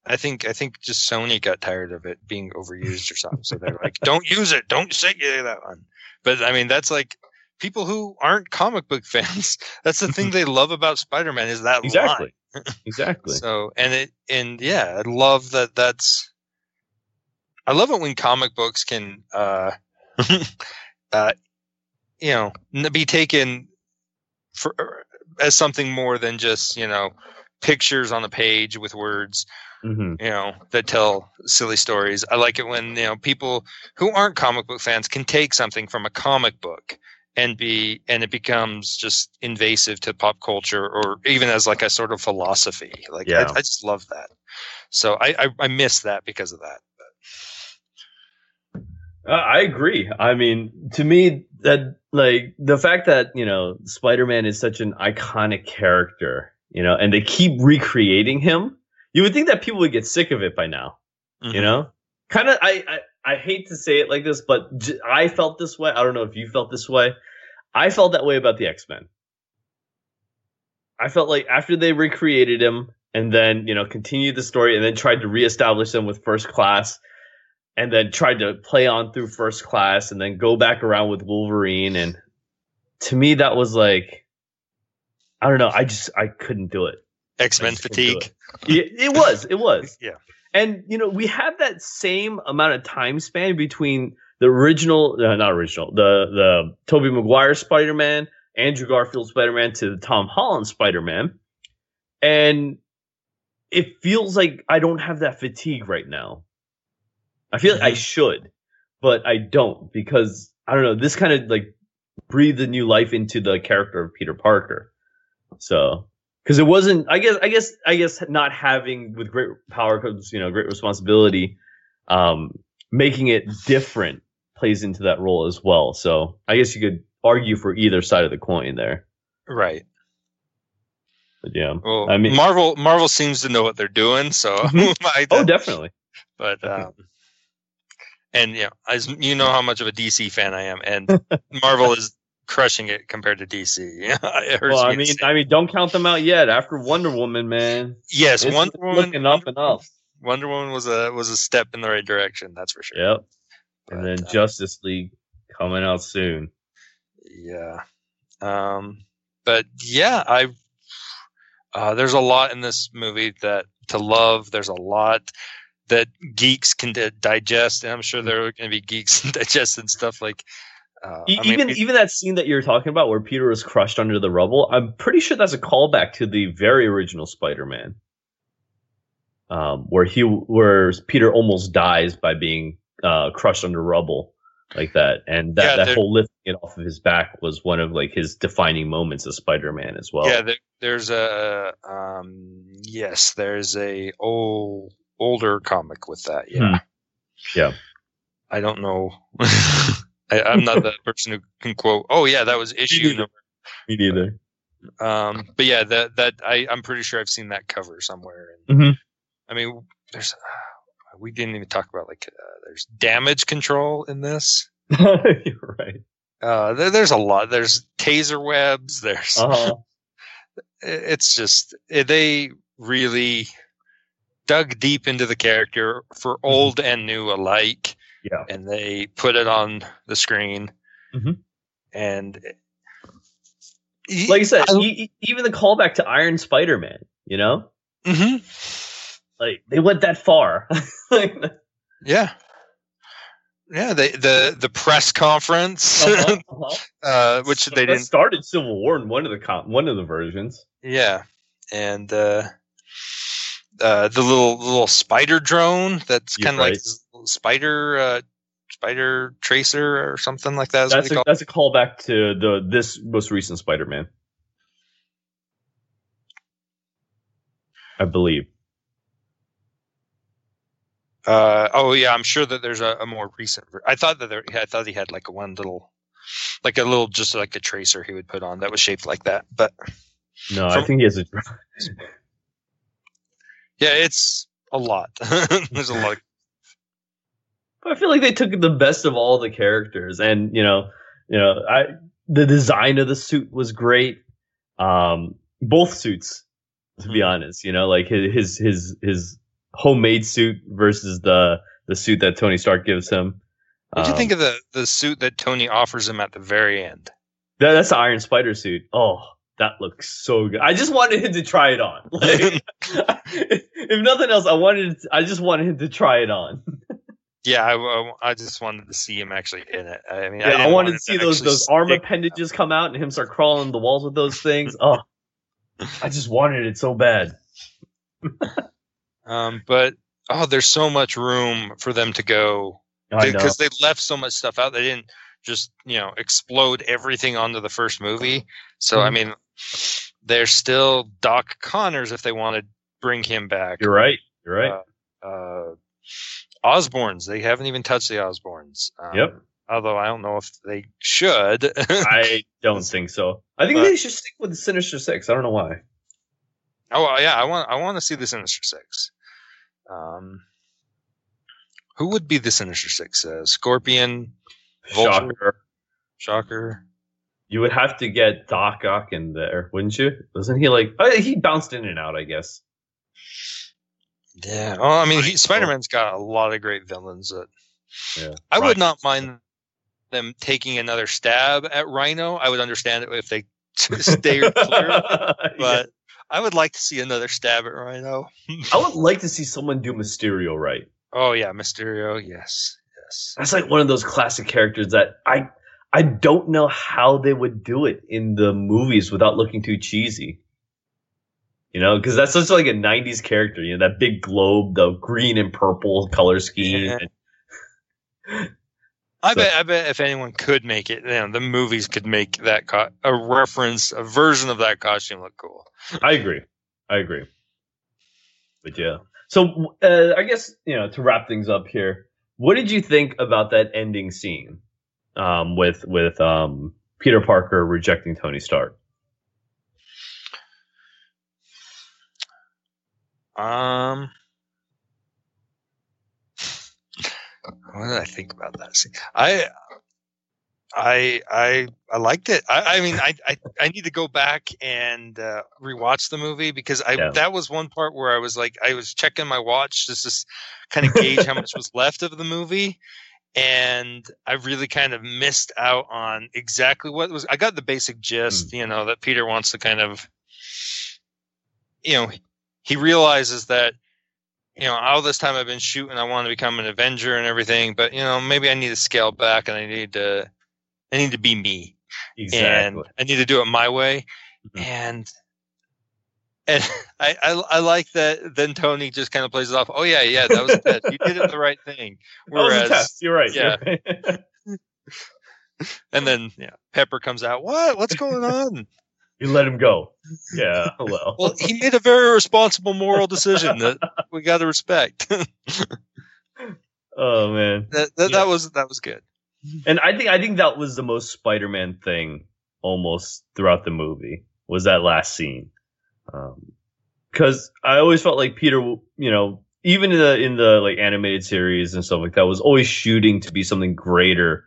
I think I think just Sony got tired of it being overused or something. So they're like, "Don't use it. Don't say that one." But I mean, that's like people who aren't comic book fans. That's the thing they love about Spider-Man is that exactly, line. exactly. So and it and yeah, I love that. That's I love it when comic books can, uh, uh, you know, be taken for as something more than just you know pictures on a page with words mm-hmm. you know that tell silly stories i like it when you know people who aren't comic book fans can take something from a comic book and be and it becomes just invasive to pop culture or even as like a sort of philosophy like yeah. I, I just love that so I, I i miss that because of that uh, I agree. I mean, to me, that like the fact that you know Spider-Man is such an iconic character, you know, and they keep recreating him, you would think that people would get sick of it by now. Mm-hmm. You know, kind of. I, I I hate to say it like this, but j- I felt this way. I don't know if you felt this way. I felt that way about the X Men. I felt like after they recreated him and then you know continued the story and then tried to reestablish them with First Class and then tried to play on through first class and then go back around with Wolverine. And to me, that was like, I don't know. I just, I couldn't do it. X Men fatigue. It. it. was, it was. yeah. And, you know, we have that same amount of time span between the original, uh, not original, the, the Tobey Maguire Spider Man, Andrew Garfield Spider Man to the Tom Holland Spider Man. And it feels like I don't have that fatigue right now. I feel like I mm-hmm. should, but I don't because I don't know. This kind of like breathed a new life into the character of Peter Parker. So, because it wasn't, I guess, I guess, I guess, not having with great power comes, you know, great responsibility. Um, making it different plays into that role as well. So, I guess you could argue for either side of the coin there. Right. But yeah, well, I mean, Marvel, Marvel seems to know what they're doing. So, mm-hmm. oh, definitely. But um, and you know, as you know how much of a DC fan I am, and Marvel is crushing it compared to DC. well, I mean, I mean, don't count them out yet. After Wonder Woman, man. Yes, it's Wonder Woman looking up and up. Wonder Woman was a was a step in the right direction. That's for sure. Yep. And then uh, Justice League coming out soon. Yeah. Um. But yeah, I. Uh, there's a lot in this movie that to love. There's a lot that geeks can d- digest, and I'm sure mm. there are going to be geeks digesting stuff like. Uh, even mean, even that scene that you're talking about where Peter was crushed under the rubble, I'm pretty sure that's a callback to the very original Spider-Man, um, where he where Peter almost dies by being uh, crushed under rubble like that, and that, yeah, that whole lifting it off of his back was one of like his defining moments as Spider-Man as well. Yeah, there, there's a um, yes, there's a oh older comic with that. Yeah. Hmm. Yeah. I don't know. I, am not the person who can quote. Oh yeah, that was issue Me number. Me neither. Um, but yeah, that that I I'm pretty sure I've seen that cover somewhere. And, mm-hmm. I mean, there's uh, we didn't even talk about like uh, there's damage control in this. You're right. Uh, there, there's a lot. There's taser webs. There's. Uh-huh. It's just they really dug deep into the character for mm-hmm. old and new alike. Yeah. And they put it on the screen. Mm-hmm. And like I said, I, even the callback to Iron Spider Man, you know, mm-hmm. like they went that far. yeah, yeah. The the the press conference, uh-huh, uh-huh. uh, which so they didn't started Civil War in one of the com- one of the versions. Yeah, and uh, uh, the little little spider drone that's kind of right. like spider uh, spider tracer or something like that. That's a, that's a callback to the this most recent Spider Man. I believe. Uh, oh yeah, I'm sure that there's a, a more recent. I thought that there, I thought he had like a one little, like a little, just like a tracer he would put on that was shaped like that. But no, from, I think he has a. yeah, it's a lot. there's a lot. I feel like they took the best of all the characters, and you know, you know, I the design of the suit was great. Um, both suits, to be mm-hmm. honest, you know, like his his his homemade suit versus the the suit that Tony Stark gives him. What do you um, think of the the suit that Tony offers him at the very end? That, that's the Iron Spider suit. Oh, that looks so good. I just wanted him to try it on. Like, if nothing else, I wanted. I just wanted him to try it on. Yeah, I, I, just wanted to see him actually in it. I mean, yeah, I, I wanted to see those those arm appendages come out and him start crawling the walls with those things. Oh, I just wanted it so bad. um, but oh, there's so much room for them to go because they left so much stuff out. They didn't just you know explode everything onto the first movie. So mm-hmm. I mean, there's still Doc Connors if they want to bring him back. You're right. You're right. Uh, uh, Osborns. They haven't even touched the Osborns. Um, yep. Although I don't know if they should. I don't think so. I think but, they should stick with the Sinister Six. I don't know why. Oh yeah, I want I want to see the Sinister Six. Um, who would be the Sinister Six? Uh, Scorpion, Vulture, Shocker. Shocker. You would have to get Doc Ock in there, wouldn't you? Wasn't he like? Oh, he bounced in and out, I guess. Yeah. Well, I mean, he, Spider Man's got a lot of great villains. That yeah. I would not mind them taking another stab at Rhino. I would understand it if they stay clear. But yeah. I would like to see another stab at Rhino. I would like to see someone do Mysterio right. Oh yeah, Mysterio. Yes, yes. That's like one of those classic characters that I I don't know how they would do it in the movies without looking too cheesy. You know, because that's such like a '90s character. You know, that big globe, the green and purple color scheme. Yeah. I so. bet. I bet if anyone could make it, you know, the movies could make that co- a reference, a version of that costume look cool. I agree. I agree. But yeah. So uh, I guess you know to wrap things up here, what did you think about that ending scene um, with with um, Peter Parker rejecting Tony Stark? Um, what did I think about that scene? I, I, I, I liked it. I, I mean, I, I, I need to go back and uh, rewatch the movie because I yeah. that was one part where I was like, I was checking my watch just to kind of gauge how much was left of the movie, and I really kind of missed out on exactly what was. I got the basic gist, mm. you know, that Peter wants to kind of, you know, he realizes that you know all this time I've been shooting, I want to become an Avenger and everything, but you know maybe I need to scale back and I need to I need to be me. Exactly. And I need to do it my way. Mm-hmm. And and I, I, I like that. Then Tony just kind of plays it off. Oh yeah, yeah, that was a test. You did it the right thing. Whereas, You're right. Yeah. You're right. and then yeah, Pepper comes out. What? What's going on? You let him go. Yeah. Oh, well. well, he made a very responsible moral decision that we got to respect. oh man. That that, yeah. that was that was good. And I think I think that was the most Spider-Man thing almost throughout the movie was that last scene. Because um, I always felt like Peter, you know, even in the in the like animated series and stuff like that, was always shooting to be something greater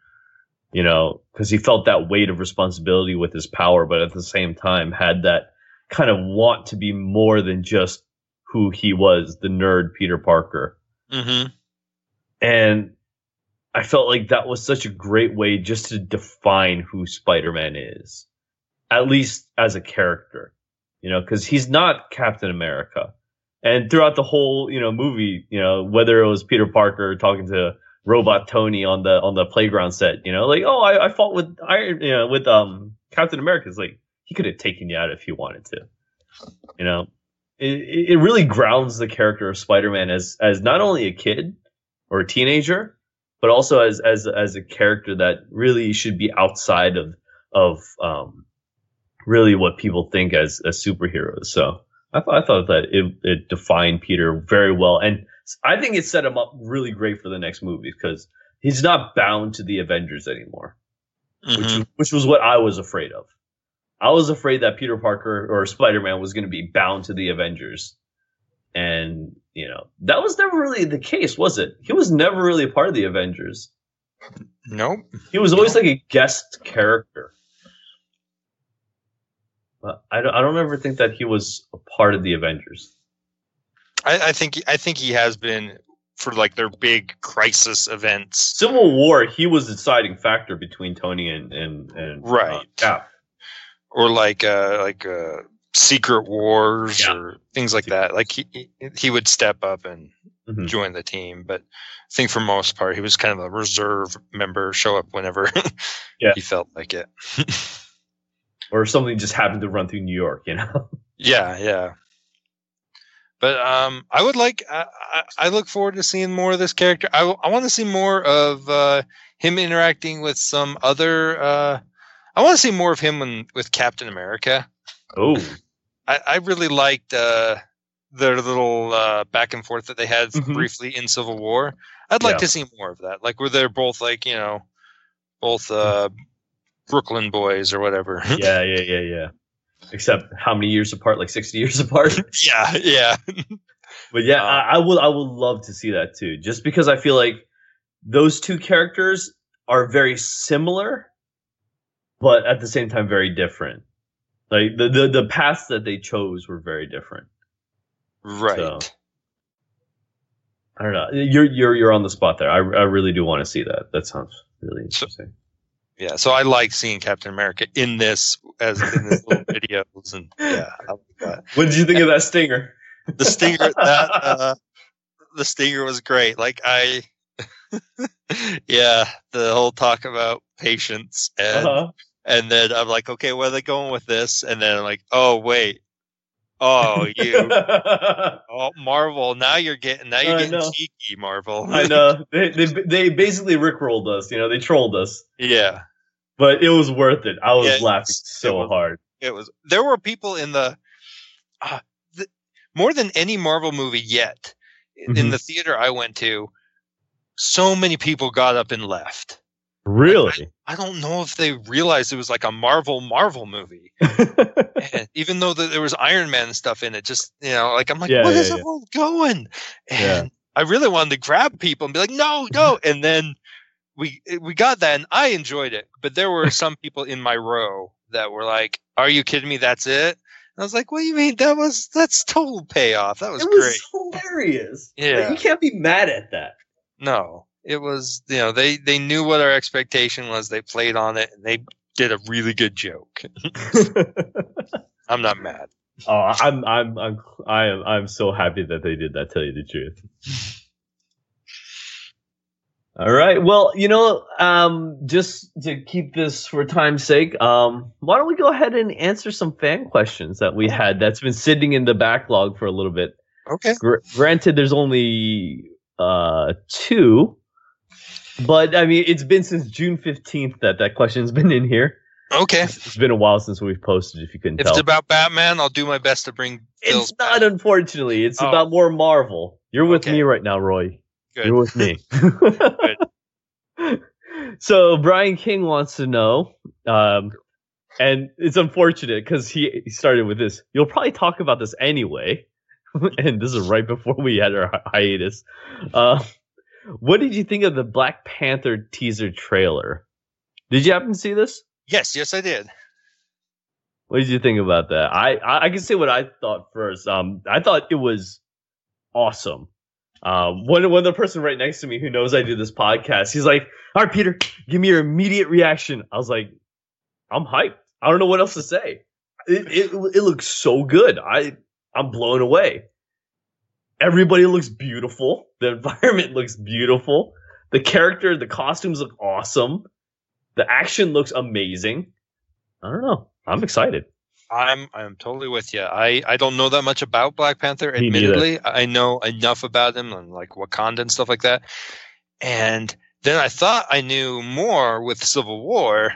you know, because he felt that weight of responsibility with his power, but at the same time had that kind of want to be more than just who he was, the nerd Peter Parker. Mm-hmm. And I felt like that was such a great way just to define who Spider Man is. at least as a character, you know, because he's not Captain America. And throughout the whole, you know, movie, you know, whether it was Peter Parker talking to Robot Tony on the on the playground set, you know, like, oh, I, I fought with Iron, you know, with um Captain America. It's like he could have taken you out if he wanted to, you know. It, it really grounds the character of Spider-Man as as not only a kid or a teenager, but also as as as a character that really should be outside of of um, really what people think as as superheroes. So I, th- I thought that it, it defined Peter very well, and I think it set him up really great for the next movie because he's not bound to the Avengers anymore, mm-hmm. which which was what I was afraid of. I was afraid that Peter Parker or Spider Man was going to be bound to the Avengers, and you know that was never really the case, was it? He was never really a part of the Avengers. Nope. He was always like a guest character. But I don't, I don't ever think that he was a part of the Avengers. I, I think I think he has been for like their big crisis events. Civil War, he was the deciding factor between Tony and and, and uh, right, uh, Cap. or like uh like uh Secret Wars yeah. or things like that. Like he he would step up and mm-hmm. join the team, but I think for most part he was kind of a reserve member, show up whenever yeah. he felt like it. or something just happened to run through New York, you know. yeah, yeah. But um, I would like. I, I, look forward to seeing more of this character. I, I want to see more of uh, him interacting with some other. Uh, I want to see more of him when, with Captain America. Oh, I, I really liked uh, their little uh, back and forth that they had mm-hmm. briefly in Civil War. I'd like yeah. to see more of that. Like where they're both like you know, both uh, Brooklyn boys or whatever. yeah, yeah, yeah, yeah. Except how many years apart? Like sixty years apart. yeah, yeah. but yeah, uh, I, I would I would love to see that too. Just because I feel like those two characters are very similar, but at the same time very different. Like the the, the paths that they chose were very different. Right. So, I don't know. You're you're you're on the spot there. I I really do want to see that. That sounds really interesting. So, yeah, so I like seeing Captain America in this as in this little videos, and yeah, I like that. What did you think and of that stinger? The stinger, that uh, the stinger was great. Like I, yeah, the whole talk about patience, and uh-huh. and then I'm like, okay, where are they going with this? And then I'm like, oh wait, Oh, you. oh, Marvel. Now you're getting. Now you're getting cheeky, Marvel. I know. They, they they basically rickrolled us. You know, they trolled us. Yeah. But it was worth it. I was yeah, laughing so it was, hard. It was. There were people in the, uh, the more than any Marvel movie yet. Mm-hmm. In the theater I went to, so many people got up and left. Really? Like, I, don't know if they realized it was like a Marvel Marvel movie. even though the, there was Iron Man stuff in it, just you know, like I'm like, yeah, where yeah, is yeah. world going? And I really wanted to grab people and be like, no, no. And then we we got that, and I enjoyed it. But there were some people in my row that were like, "Are you kidding me? That's it." I was like, "What do you mean? That was that's total payoff. That was, great. it was great. Hilarious. Yeah, like, you can't be mad at that. No, it was you know they they knew what our expectation was. They played on it, and they did a really good joke. I'm not mad. Oh, I'm I'm I'm I am I'm so happy that they did that. Tell you the truth. All right. Well, you know, um, just to keep this for time's sake, um, why don't we go ahead and answer some fan questions that we had that's been sitting in the backlog for a little bit. Okay. Gr- granted, there's only uh, two, but I mean, it's been since June 15th that that question's been in here. Okay. It's, it's been a while since we've posted, if you couldn't if tell. it's about Batman, I'll do my best to bring. Bill's it's not, unfortunately. It's oh. about more Marvel. You're with okay. me right now, Roy. Good. You're with me. so Brian King wants to know, um, and it's unfortunate because he, he started with this. You'll probably talk about this anyway, and this is right before we had our hi- hiatus. Uh, what did you think of the Black Panther teaser trailer? Did you happen to see this? Yes, yes, I did. What did you think about that? I, I, I can say what I thought first. Um, I thought it was awesome. Um, one one the person right next to me who knows I do this podcast, he's like, "All right, Peter, give me your immediate reaction." I was like, "I'm hyped. I don't know what else to say. It, it, it looks so good. I I'm blown away. Everybody looks beautiful. The environment looks beautiful. The character, the costumes look awesome. The action looks amazing. I don't know. I'm excited. I'm I'm totally with you. I I don't know that much about Black Panther. Admittedly, I know enough about him and like Wakanda and stuff like that. And then I thought I knew more with Civil War,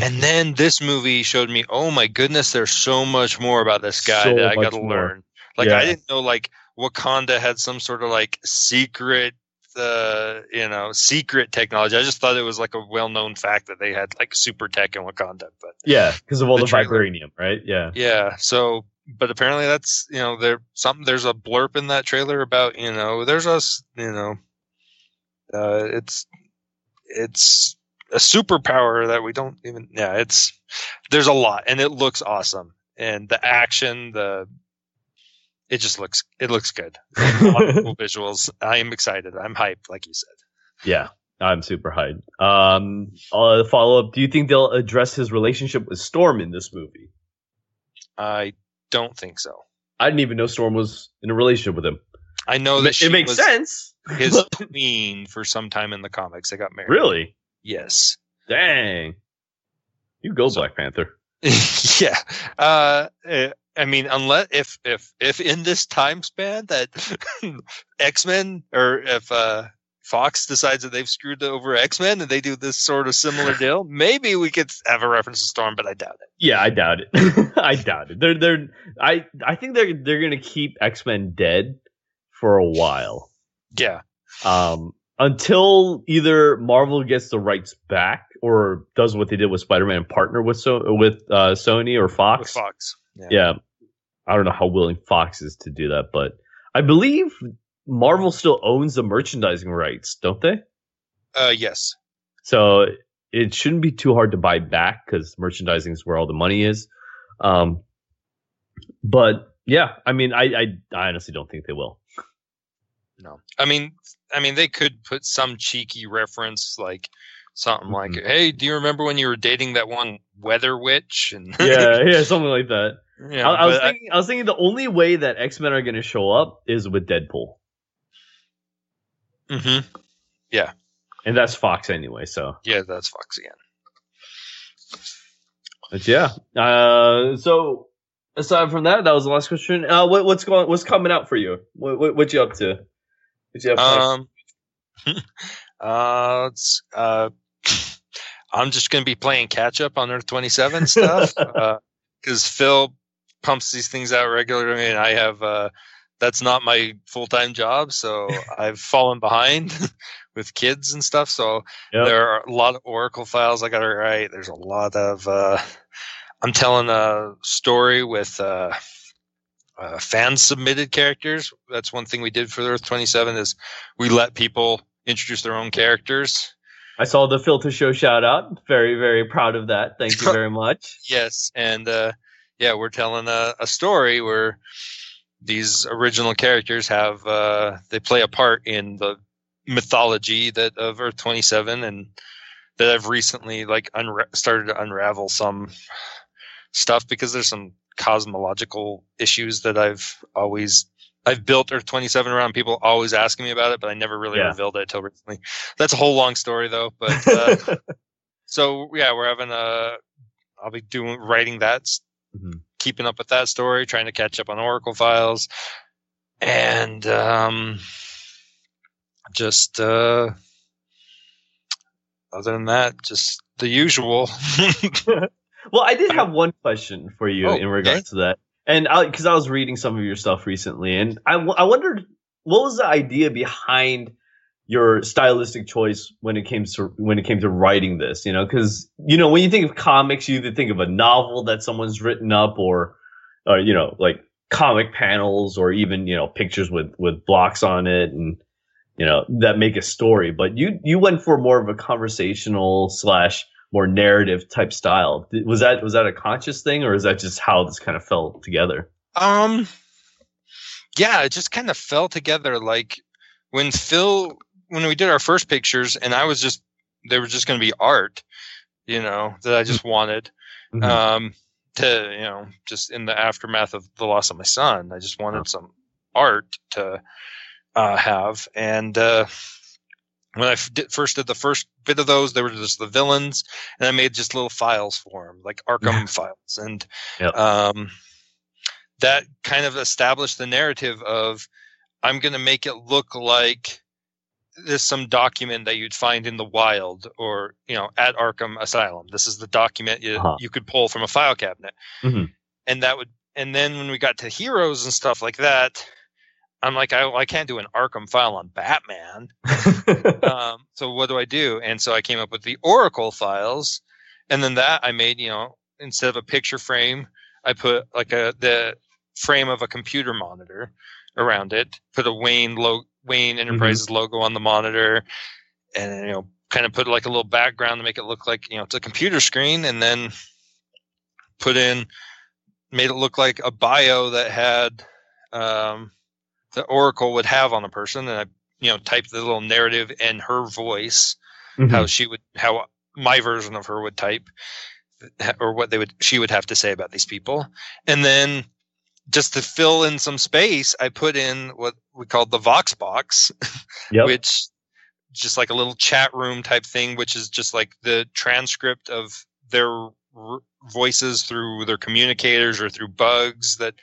and then this movie showed me, oh my goodness, there's so much more about this guy so that I got to learn. Like yeah. I didn't know like Wakanda had some sort of like secret the you know secret technology. I just thought it was like a well known fact that they had like super tech in Wakanda. But yeah, because of all the, the vibranium, right? Yeah, yeah. So, but apparently that's you know there something there's a blurb in that trailer about you know there's us you know uh, it's it's a superpower that we don't even yeah it's there's a lot and it looks awesome and the action the it just looks it looks good. cool visuals. I am excited. I'm hyped, like you said. Yeah, I'm super hyped. Um, uh, follow up. Do you think they'll address his relationship with Storm in this movie? I don't think so. I didn't even know Storm was in a relationship with him. I know that it makes sense. his queen for some time in the comics. They got married. Really? Yes. Dang. You go, so, Black Panther. yeah. Uh, eh, I mean, unless if if if in this time span that X Men or if uh, Fox decides that they've screwed over X Men and they do this sort of similar deal, maybe we could have a reference to Storm, but I doubt it. Yeah, I doubt it. I doubt it. They're they're I I think they're they're gonna keep X Men dead for a while. Yeah. Um, until either Marvel gets the rights back or does what they did with Spider Man, and partner with so with uh, Sony or Fox. With Fox. Yeah. yeah. I don't know how willing Fox is to do that, but I believe Marvel still owns the merchandising rights, don't they? Uh, yes. So it shouldn't be too hard to buy back because merchandising is where all the money is. Um, but yeah, I mean, I, I, I honestly don't think they will. No, I mean, I mean, they could put some cheeky reference like something mm-hmm. like, "Hey, do you remember when you were dating that one weather witch?" And yeah, yeah, something like that. Yeah, I, I was thinking. I, I was thinking the only way that X Men are going to show up is with Deadpool. Hmm. Yeah. And that's Fox anyway. So. Yeah, that's Fox again. But yeah. Uh, so aside from that, that was the last question. Uh, what, what's going? What's coming out for you? What, what, what you up to? What you up to? Um. uh, it's, uh, I'm just going to be playing catch up on Earth 27 stuff. because uh, Phil pumps these things out regularly, and I have uh, that's not my full time job, so I've fallen behind with kids and stuff. So yep. there are a lot of Oracle files I got to write. There's a lot of uh, I'm telling a story with. Uh, uh, fan submitted characters. That's one thing we did for Earth 27 is we let people introduce their own characters. I saw the filter show shout out. Very, very proud of that. Thank you very much. yes. And, uh, yeah, we're telling a, a story where these original characters have uh, they play a part in the mythology that of Earth 27 and that I've recently like unra- started to unravel some stuff because there's some cosmological issues that I've always I've built Earth 27 around people always asking me about it, but I never really yeah. revealed it until recently. That's a whole long story though. But uh, so yeah, we're having a. I'll be doing writing that mm-hmm. keeping up with that story, trying to catch up on Oracle files, and um, just uh, other than that, just the usual. well, I did have one question for you oh, in regards okay. to that, and because I, I, was reading some of your stuff recently, and I, I wondered what was the idea behind your stylistic choice when it came to when it came to writing this you know? Because you know when you think of comics you either think of a novel that someone's written up or or you know like comic panels or even you know pictures with with blocks on it and you know that make a story. But you you went for more of a conversational slash more narrative type style. Was that was that a conscious thing or is that just how this kind of fell together? Um yeah it just kind of fell together. Like when phil when we did our first pictures, and I was just they were just going to be art, you know, that I just wanted. Mm-hmm. Um, to you know, just in the aftermath of the loss of my son, I just wanted some art to uh, have, and uh, when I did, first did the first bit of those, they were just the villains, and I made just little files for them, like Arkham files, and yep. um, that kind of established the narrative of I'm going to make it look like there's some document that you'd find in the wild or you know at Arkham Asylum. This is the document you, uh-huh. you could pull from a file cabinet, mm-hmm. and that would. And then when we got to heroes and stuff like that, I'm like, I, I can't do an Arkham file on Batman. um, so what do I do? And so I came up with the Oracle files, and then that I made, you know, instead of a picture frame, I put like a the frame of a computer monitor around it. Put a Wayne lo- Wayne mm-hmm. Enterprises mm-hmm. logo on the monitor, and you know, kind of put like a little background to make it look like you know it's a computer screen, and then put in made it look like a bio that had um, the Oracle would have on a person, and I you know typed the little narrative in her voice, mm-hmm. how she would how my version of her would type, or what they would she would have to say about these people, and then just to fill in some space, I put in what we called the Vox box, yep. which just like a little chat room type thing, which is just like the transcript of their r- voices through their communicators or through bugs that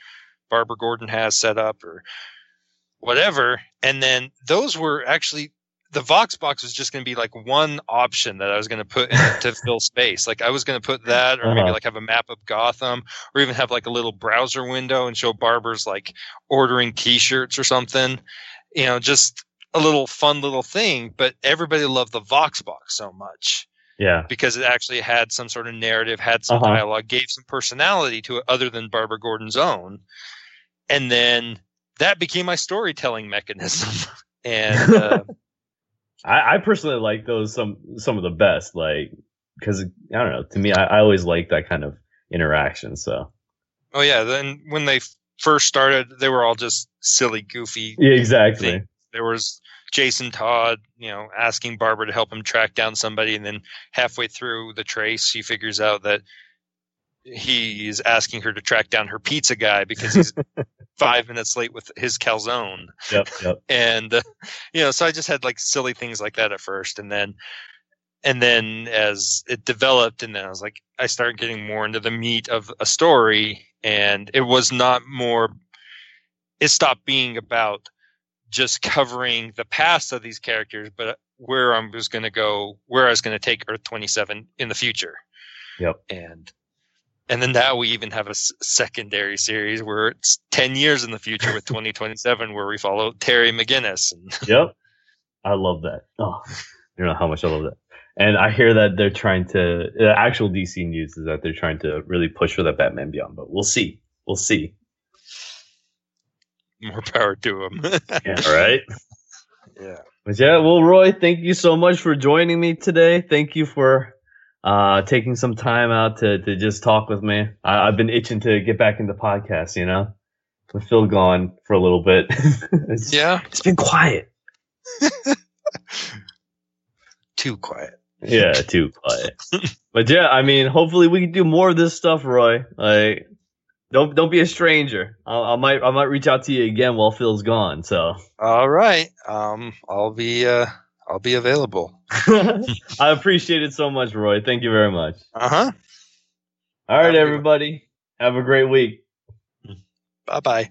Barbara Gordon has set up or whatever. And then those were actually the Vox box was just going to be like one option that I was going to put in to fill space. Like I was going to put that, or maybe uh-huh. like have a map of Gotham, or even have like a little browser window and show Barbara's like ordering T-shirts or something. You know, just a little fun little thing. But everybody loved the Vox box so much. Yeah. Because it actually had some sort of narrative, had some uh-huh. dialogue, gave some personality to it other than Barbara Gordon's own. And then that became my storytelling mechanism. and uh, I, I, personally like those some some of the best, like because I don't know. To me, I, I always like that kind of interaction. So. Oh yeah, then when they first started, they were all just silly, goofy. Yeah, exactly. Things. There was Jason Todd, you know, asking Barbara to help him track down somebody, and then halfway through the trace, she figures out that he's asking her to track down her pizza guy because he's five minutes late with his calzone. Yep, yep. And uh, you know, so I just had like silly things like that at first, and then and then as it developed, and then I was like, I started getting more into the meat of a story, and it was not more. It stopped being about just covering the past of these characters, but where I was going to go, where I was going to take Earth 27 in the future. Yep. And and then now we even have a s- secondary series where it's 10 years in the future with 2027 where we follow terry mcginnis and yep. I love that. Oh you know how much i love that. And i hear that they're trying to the actual dc news is that they're trying to really push for that batman beyond but we'll see. We'll see. More power to them yeah right? Yeah. But yeah well roy thank you so much for joining me today. Thank you for uh, taking some time out to, to just talk with me. I, have been itching to get back into podcasts, you know, with Phil gone for a little bit. it's, yeah. It's been quiet. too quiet. Yeah, too quiet. but yeah, I mean, hopefully we can do more of this stuff, Roy. Like, don't don't be a stranger. I, I, might I might reach out to you again while Phil's gone. So. All right. Um, I'll be uh I'll be available. I appreciate it so much, Roy. Thank you very much. Uh huh. All right, everybody. Have a great week. Bye bye.